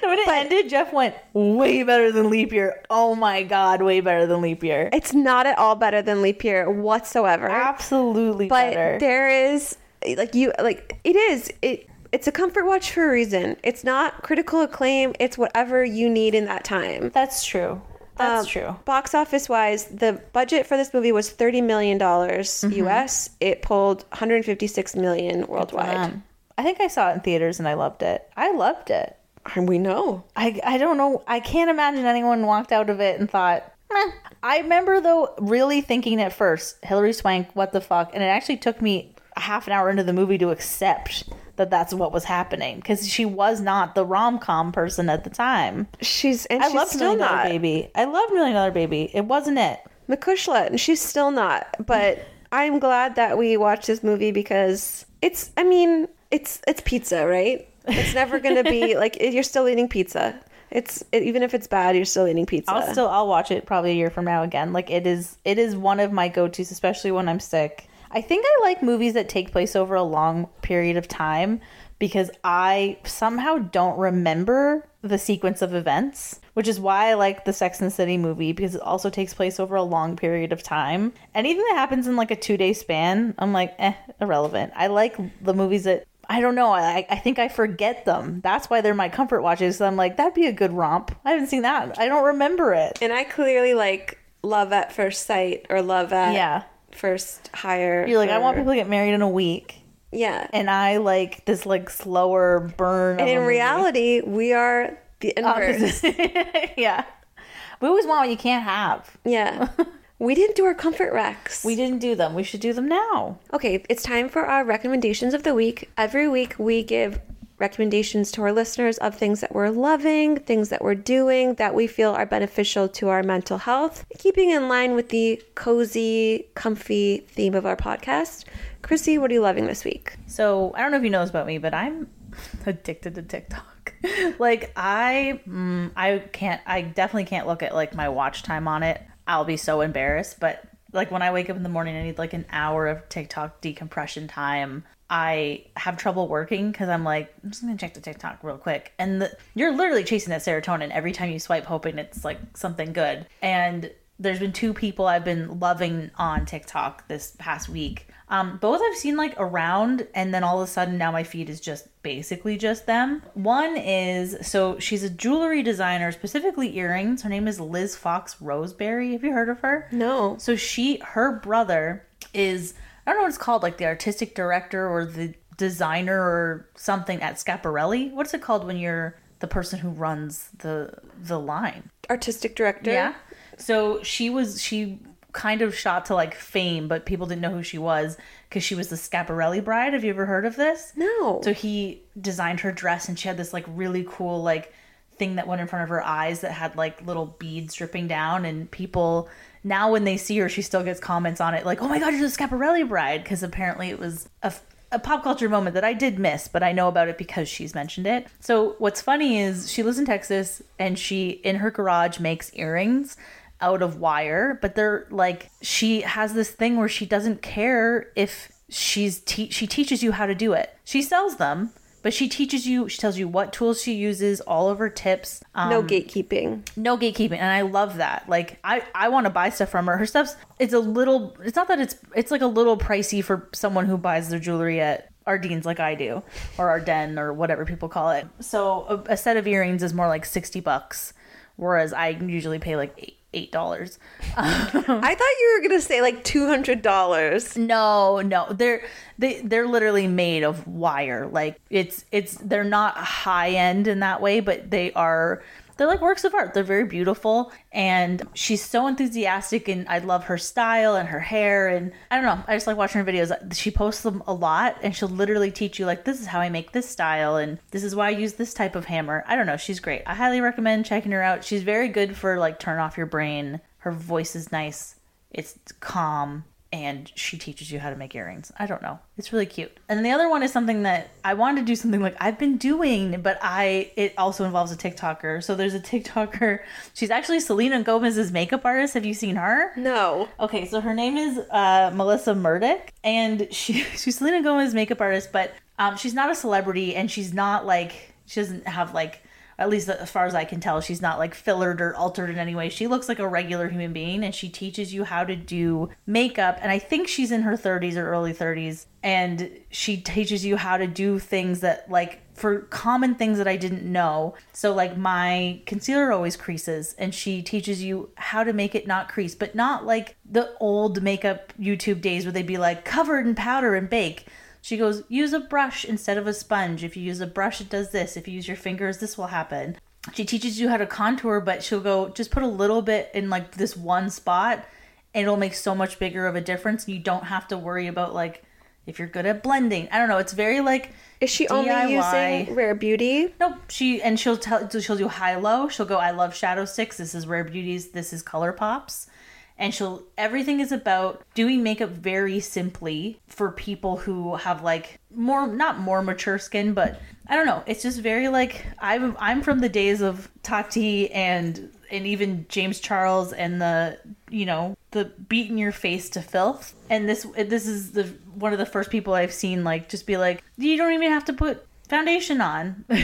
[SPEAKER 2] When it ended, Jeff went way better than leap year. Oh my god, way better than leap year.
[SPEAKER 1] It's not at all better than leap year whatsoever.
[SPEAKER 2] Absolutely
[SPEAKER 1] but
[SPEAKER 2] better.
[SPEAKER 1] there is like you like it is it. It's a comfort watch for a reason. It's not critical acclaim. It's whatever you need in that time.
[SPEAKER 2] That's true. That's
[SPEAKER 1] Um,
[SPEAKER 2] true.
[SPEAKER 1] Box office wise, the budget for this movie was thirty million dollars
[SPEAKER 2] Mm-hmm.
[SPEAKER 1] US. It pulled one hundred fifty six million worldwide.
[SPEAKER 2] I think I saw it in theaters and I loved it. I loved it.
[SPEAKER 1] And we know.
[SPEAKER 2] I, I don't know. I can't imagine anyone walked out of it and thought, "Meh." I remember though really thinking at first, Hilary Swank, what the fuck? And it actually took me a half an hour into the movie to accept that that's what was happening because she was not the rom com person at the time.
[SPEAKER 1] She's and
[SPEAKER 2] I
[SPEAKER 1] she's
[SPEAKER 2] loved
[SPEAKER 1] still
[SPEAKER 2] Million Dollar
[SPEAKER 1] not.
[SPEAKER 2] Baby. I love Million Dollar Baby. It wasn't it.
[SPEAKER 1] Mo Cuishle, and she's still not. But I'm glad that we watched this movie because it's. I mean, it's it's pizza, right? It's never gonna be like you're still eating pizza. It's it, even if it's bad, you're still eating pizza.
[SPEAKER 2] I'll still I'll watch it probably a year from now again. Like it is it is one of my go-tos especially when I'm sick. I think I like movies that take place over a long period of time because I somehow don't remember the sequence of events, which is why I like the Sex and the City movie because it also takes place over a long period of time. Anything that happens in like a 2-day span, I'm like, "Eh, irrelevant." I like the movies that I don't know. I, I think I forget them. That's why they're my comfort watches. So I'm like, that'd be a good romp. I haven't seen that. I don't remember it.
[SPEAKER 1] and I clearly like love at first sight or love at
[SPEAKER 2] Yeah.
[SPEAKER 1] First hire.
[SPEAKER 2] You're like, I want people to get married in a week.
[SPEAKER 1] Yeah.
[SPEAKER 2] And I like this like slower burn.
[SPEAKER 1] And in reality, we are the inverse.
[SPEAKER 2] Yeah. We always want what you can't have.
[SPEAKER 1] yeah. We didn't do our comfort recs.
[SPEAKER 2] We didn't do them. We should do them now.
[SPEAKER 1] Okay, it's time for our recommendations of the week. Every week we give recommendations to our listeners of things that we're loving, things that we're doing that we feel are beneficial to our mental health, keeping in line with the cozy, comfy theme of our podcast. Krissy, what are you loving this week?
[SPEAKER 2] So I don't know if you know this about me, but I'm addicted to TikTok. like I, mm, I can't. I definitely can't look at like my watch time on it. I'll be so embarrassed. But like when I wake up in the morning, I need like an hour of TikTok decompression time. I have trouble working because I'm like, I'm just gonna check the TikTok real quick, and the, you're literally chasing that serotonin every time you swipe, hoping it's like something good. And there's been two people I've been loving on TikTok this past week. Um, both I've seen like around, and then all of a sudden now my feed is just basically just them. One is so she's a jewelry designer, specifically earrings. Her name is Liz Fox Roseberry. Have you heard of her?
[SPEAKER 1] No.
[SPEAKER 2] So she, her brother is, I don't know what it's called, like the artistic director or the designer or something at Schiaparelli. What's it called when you're the person who runs the the line?
[SPEAKER 1] Artistic director.
[SPEAKER 2] Yeah. So she was she kind of shot to like fame, but people didn't know who she was because she was the Schiaparelli bride. Have you ever heard of this?
[SPEAKER 1] No.
[SPEAKER 2] So he designed her dress and she had this like really cool like thing that went in front of her eyes that had like little beads dripping down and people now when they see her she still gets comments on it like oh my god you're the Schiaparelli bride because apparently it was a, a pop culture moment that I did miss but I know about it because she's mentioned it. So what's funny is she lives in Texas and she in her garage makes earrings out of wire but they're like she has this thing where she doesn't care if she's te- she teaches you how to do it. She sells them but she teaches you she tells you what tools she uses all of her tips um,
[SPEAKER 1] no gatekeeping.
[SPEAKER 2] no gatekeeping and i love that like i i want to buy stuff from her her stuff's it's a little it's not that it's it's like a little pricey for someone who buys their jewelry at Ardene's like I do, or Arden or whatever people call it. So a, a set of earrings is more like sixty bucks, whereas I usually pay like eight dollars.
[SPEAKER 1] I thought you were gonna say like two hundred dollars.
[SPEAKER 2] No, no, they're they they're literally made of wire. Like it's it's they're not high end in that way, but they are they're like works of art. They're very beautiful, and she's so enthusiastic, and I love her style and her hair, and I don't know. I just like watching her videos. She posts them a lot, and she'll literally teach you like this is how I make this style, and this is why I use this type of hammer. I don't know. She's great. I highly recommend checking her out. She's very good for like turn off your brain. Her voice is nice. It's calm and she teaches you how to make earrings. I don't know. It's really cute. And the other one is something that I wanted to do something like I've been doing, but I it also involves a TikToker. So there's a TikToker. She's actually Selena Gomez's makeup artist. Have you seen her?
[SPEAKER 1] No.
[SPEAKER 2] Okay, so her name is uh, Melissa Murdick, and she she's Selena Gomez's makeup artist, but um, she's not a celebrity, and she's not like she doesn't have like at least as far as I can tell, she's not like fillered or altered in any way. She looks like a regular human being, and she teaches you how to do makeup. And I think she's in her 30s or early 30s, and she teaches you how to do things that like for common things that I didn't know. So like my concealer always creases and she teaches you how to make it not crease, but not like the old makeup YouTube days where they'd be like covered in powder and bake. She goes, use a brush instead of a sponge. If you use a brush, it does this. If you use your fingers, this will happen. She teaches you how to contour, but she'll go, just put a little bit in like this one spot and it'll make so much bigger of a difference. You don't have to worry about like if you're good at blending. I don't know. It's very like
[SPEAKER 1] Is she only using Rare Beauty?
[SPEAKER 2] Nope. She and she'll tell she'll do high low. She'll go. I love shadow sticks. This is Rare Beauties. This is Color Pops, and she'll everything is about doing makeup very simply for people who have like more not more mature skin but i don't know it's just very like i'm i'm from the days of tati and and even james charles and the you know the beating your face to filth and this this is the one of the first people i've seen like just be like you don't even have to put foundation on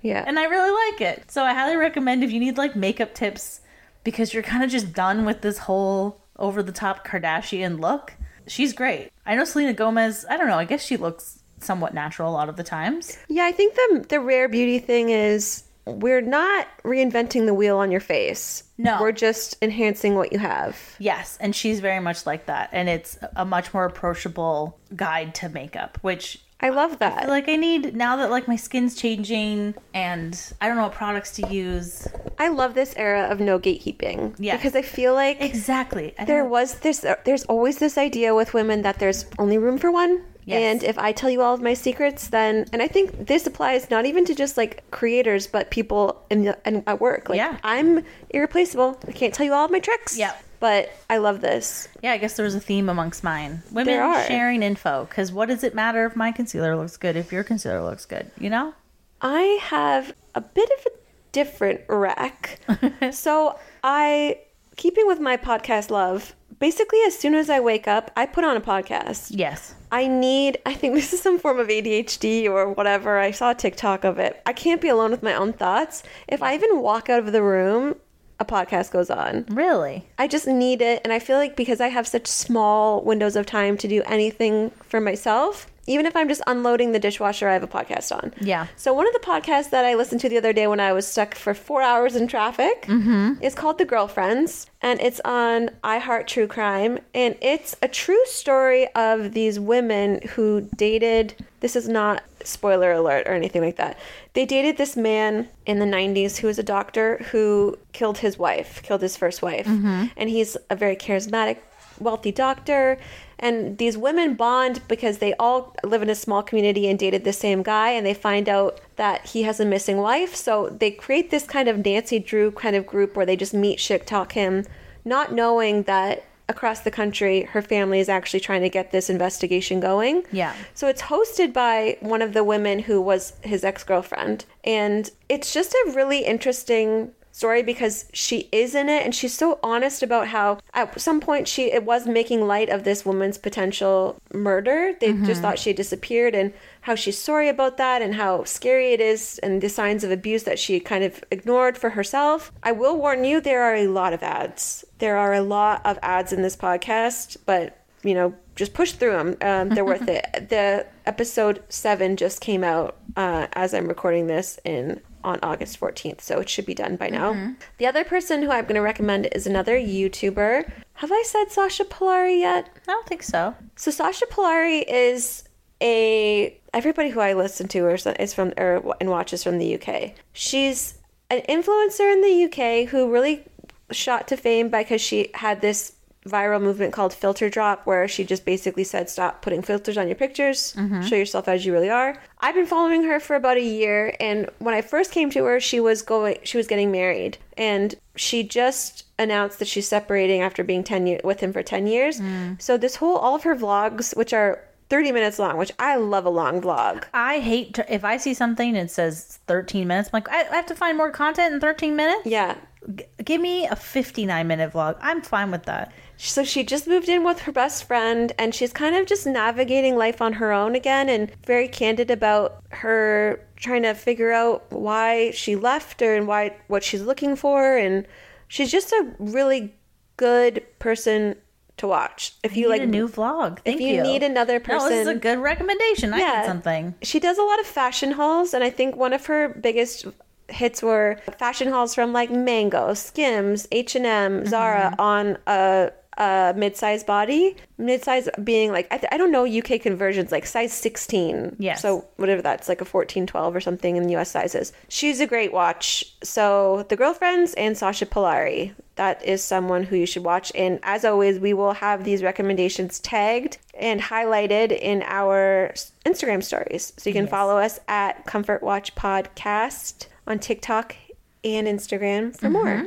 [SPEAKER 1] Yeah.
[SPEAKER 2] and I really like it. So I highly recommend if you need like makeup tips because you're kind of just done with this whole over the top Kardashian look. She's great. I know Selena Gomez, I don't know, I guess she looks somewhat natural a lot of the times.
[SPEAKER 1] Yeah, I think the the rare beauty thing is we're not reinventing the wheel on your face.
[SPEAKER 2] No.
[SPEAKER 1] We're just enhancing what you have.
[SPEAKER 2] Yes, and she's very much like that and it's a much more approachable guide to makeup, which
[SPEAKER 1] I love that.
[SPEAKER 2] like I need now that like my skin's changing and I don't know what products to use.
[SPEAKER 1] I love this era of no gatekeeping.
[SPEAKER 2] Yeah.
[SPEAKER 1] Because I feel like
[SPEAKER 2] Exactly.
[SPEAKER 1] There was this there's always this idea with women that there's only room for one.
[SPEAKER 2] Yes.
[SPEAKER 1] And if I tell you all of my secrets, then and I think this applies not even to just like creators, but people in, the, in at work. Like
[SPEAKER 2] Yeah.
[SPEAKER 1] I'm irreplaceable. I can't tell you all of my tricks.
[SPEAKER 2] Yep.
[SPEAKER 1] But I love this.
[SPEAKER 2] Yeah, I guess there was a theme amongst mine. Women
[SPEAKER 1] There are.
[SPEAKER 2] sharing info. Because what does it matter if my concealer looks good if your concealer looks good? You know?
[SPEAKER 1] I have a bit of a different rack. so I, keeping with my podcast love, basically as soon as I wake up, I put on a podcast.
[SPEAKER 2] Yes.
[SPEAKER 1] I need, I think this is some form of ADHD or whatever. I saw a TikTok of it. I can't be alone with my own thoughts. If I even walk out of the room, a podcast goes on.
[SPEAKER 2] Really?
[SPEAKER 1] I just need it. And I feel like because I have such small windows of time to do anything for myself, even if I'm just unloading the dishwasher, I have a podcast on.
[SPEAKER 2] Yeah.
[SPEAKER 1] So one of the podcasts that I listened to the other day when I was stuck for four hours in traffic mm-hmm. is called The Girlfriends, and it's on iHeart True Crime, and it's a true story of these women who dated. This is not spoiler alert or anything like that. They dated this man in the 90s who was a doctor who killed his wife, killed his first wife, mm-hmm. and he's a very charismatic wealthy doctor. And these women bond because they all live in a small community and dated the same guy and they find out that he has a missing wife. So they create this kind of nancy drew kind of group where they just meet shit talk him not knowing that across the country her family is actually trying to get this investigation going.
[SPEAKER 2] Yeah.
[SPEAKER 1] so it's hosted by one of the women who was his ex-girlfriend. And it's just a really interesting story because she is in it and she's so honest about how at some point she it was making light of this woman's potential murder. They just mm-hmm. thought she had disappeared and how she's sorry about that and how scary it is and the signs of abuse that she kind of ignored for herself. I will warn you there are a lot of ads. There are a lot of ads in this podcast but you know just push through them um, they're worth it. The episode 7 just came out uh, as i'm recording this in on august 14th so it should be done by now. The other person who i'm going to recommend is another youtuber. Have i said sasha pallari yet?
[SPEAKER 2] I don't think so.
[SPEAKER 1] so Sasha Pallari is a everybody who I listen to or is from or and watches from the UK. She's an influencer in the UK who really shot to fame because she had this viral movement called filter drop where she just basically said stop putting filters on your pictures. Mm-hmm. Show yourself as you really are. I've been following her for about a year and when i first came to her she was going she was getting married. And she just announced that she's separating after being 10 years with him for 10 years. Mm. So this whole all of her vlogs which are 30 minutes long which i love a long vlog
[SPEAKER 2] I hate to, if I see something and it says 13 minutes. I'm like, I, I have to find more content in 13 minutes.
[SPEAKER 1] yeah
[SPEAKER 2] G- give me a 59 minute vlog. I'm fine with that.
[SPEAKER 1] So she just moved in with her best friend and she's kind of just navigating life on her own again and very candid about her trying to figure out why she left her and why what she's looking for and she's just a really good person to watch. If you like
[SPEAKER 2] a new vlog. Thank
[SPEAKER 1] if you, need another person
[SPEAKER 2] No, this is a good recommendation. I
[SPEAKER 1] Yeah.
[SPEAKER 2] need something.
[SPEAKER 1] she does a lot of fashion hauls and i think one of her biggest hits were fashion hauls from like mango skims h&m zara
[SPEAKER 2] Mm-hmm.
[SPEAKER 1] on a, a mid-size body mid-size being like I, th- I don't know uk conversions like size 16
[SPEAKER 2] yeah
[SPEAKER 1] so whatever that's like a 14 12 or something in us sizes she's a great watch so the girlfriends and sasha pallari that is someone who you should watch and as always we will have these recommendations tagged and highlighted in our instagram stories so you can follow us at comfort watch podcast on tiktok and instagram for more mm-hmm.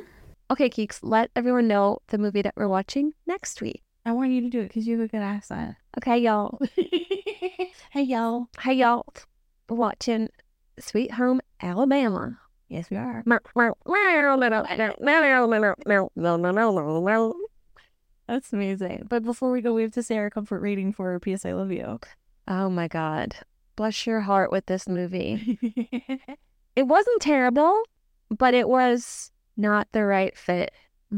[SPEAKER 1] Okay, Keeks, let everyone know the movie that we're watching next week.
[SPEAKER 2] I want you to do it because you have a good accent.
[SPEAKER 1] Okay, y'all.
[SPEAKER 2] hey, y'all.
[SPEAKER 1] Hey, y'all. We're watching Sweet Home Alabama.
[SPEAKER 2] Yes, we are. That's amazing. But before we go, we have to say our comfort rating for P.S. I Love You.
[SPEAKER 1] Oh my God. Bless your heart with this movie. it wasn't terrible, but it was not the right fit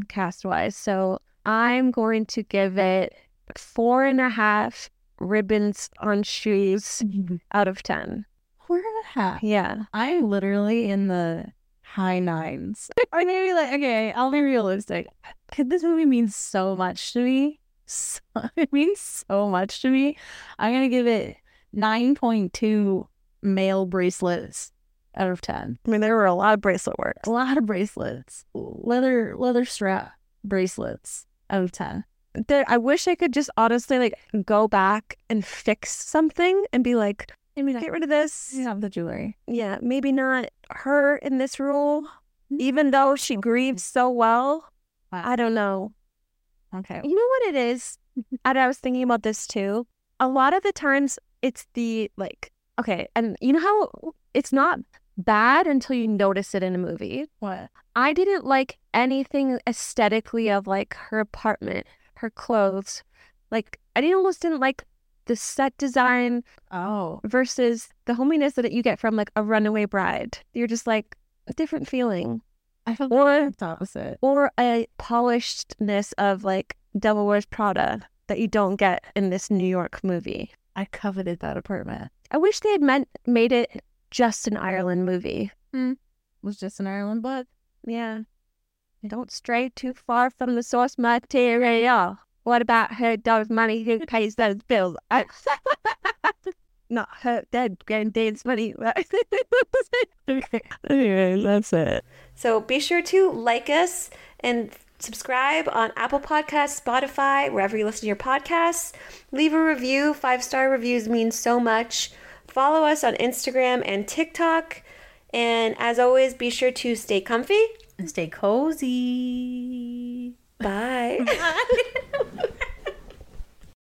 [SPEAKER 1] cast wise. So I'm going to give it four and a half ribbons on shoes out of 10.
[SPEAKER 2] Four and a half.
[SPEAKER 1] Yeah.
[SPEAKER 2] I'm literally in the high nines. I maybe like okay, I'll be realistic. Could this movie means so much to me. So, it means so much to me. I'm gonna give it nine point two male bracelets out of ten.
[SPEAKER 1] I mean, there were a lot of bracelet work.
[SPEAKER 2] A lot of bracelets, leather leather strap bracelets out of ten.
[SPEAKER 1] There, I wish I could just honestly like go back and fix something and be like,
[SPEAKER 2] Maybe not
[SPEAKER 1] get rid of this.
[SPEAKER 2] you have the jewelry.
[SPEAKER 1] Yeah, maybe not her in this role, mm-hmm. even though she grieves so well.
[SPEAKER 2] Wow.
[SPEAKER 1] I don't know.
[SPEAKER 2] Okay.
[SPEAKER 1] You know what it is? and I was thinking about this too. A lot of the times it's the like, okay, and you know how it's not bad until you notice it in a movie.
[SPEAKER 2] What?
[SPEAKER 1] I didn't like anything aesthetically of like her apartment, her clothes. Like, I didn't almost didn't like the set design
[SPEAKER 2] Oh.
[SPEAKER 1] versus the hominess that you get from like a runaway bride. You're just like a different feeling.
[SPEAKER 2] I felt
[SPEAKER 1] Or
[SPEAKER 2] the opposite.
[SPEAKER 1] or a polishedness of like Devil Wears Prada that you don't get in this New York movie.
[SPEAKER 2] I coveted that apartment.
[SPEAKER 1] I wish they had meant made it just an Ireland movie. Hmm.
[SPEAKER 2] was just an Ireland, but
[SPEAKER 1] Yeah. Don't stray too far from the source material. What about her dog's money? Who pays those bills? I- Not her dead granddad's money.
[SPEAKER 2] Anyway, that's it.
[SPEAKER 1] So be sure to like us and subscribe on Apple Podcasts, Spotify, wherever you listen to your podcasts. Leave a review. Five star reviews mean so much. Follow us on Instagram and TikTok. And as always, be sure to stay comfy.
[SPEAKER 2] And stay cozy. Bye.
[SPEAKER 1] Bye.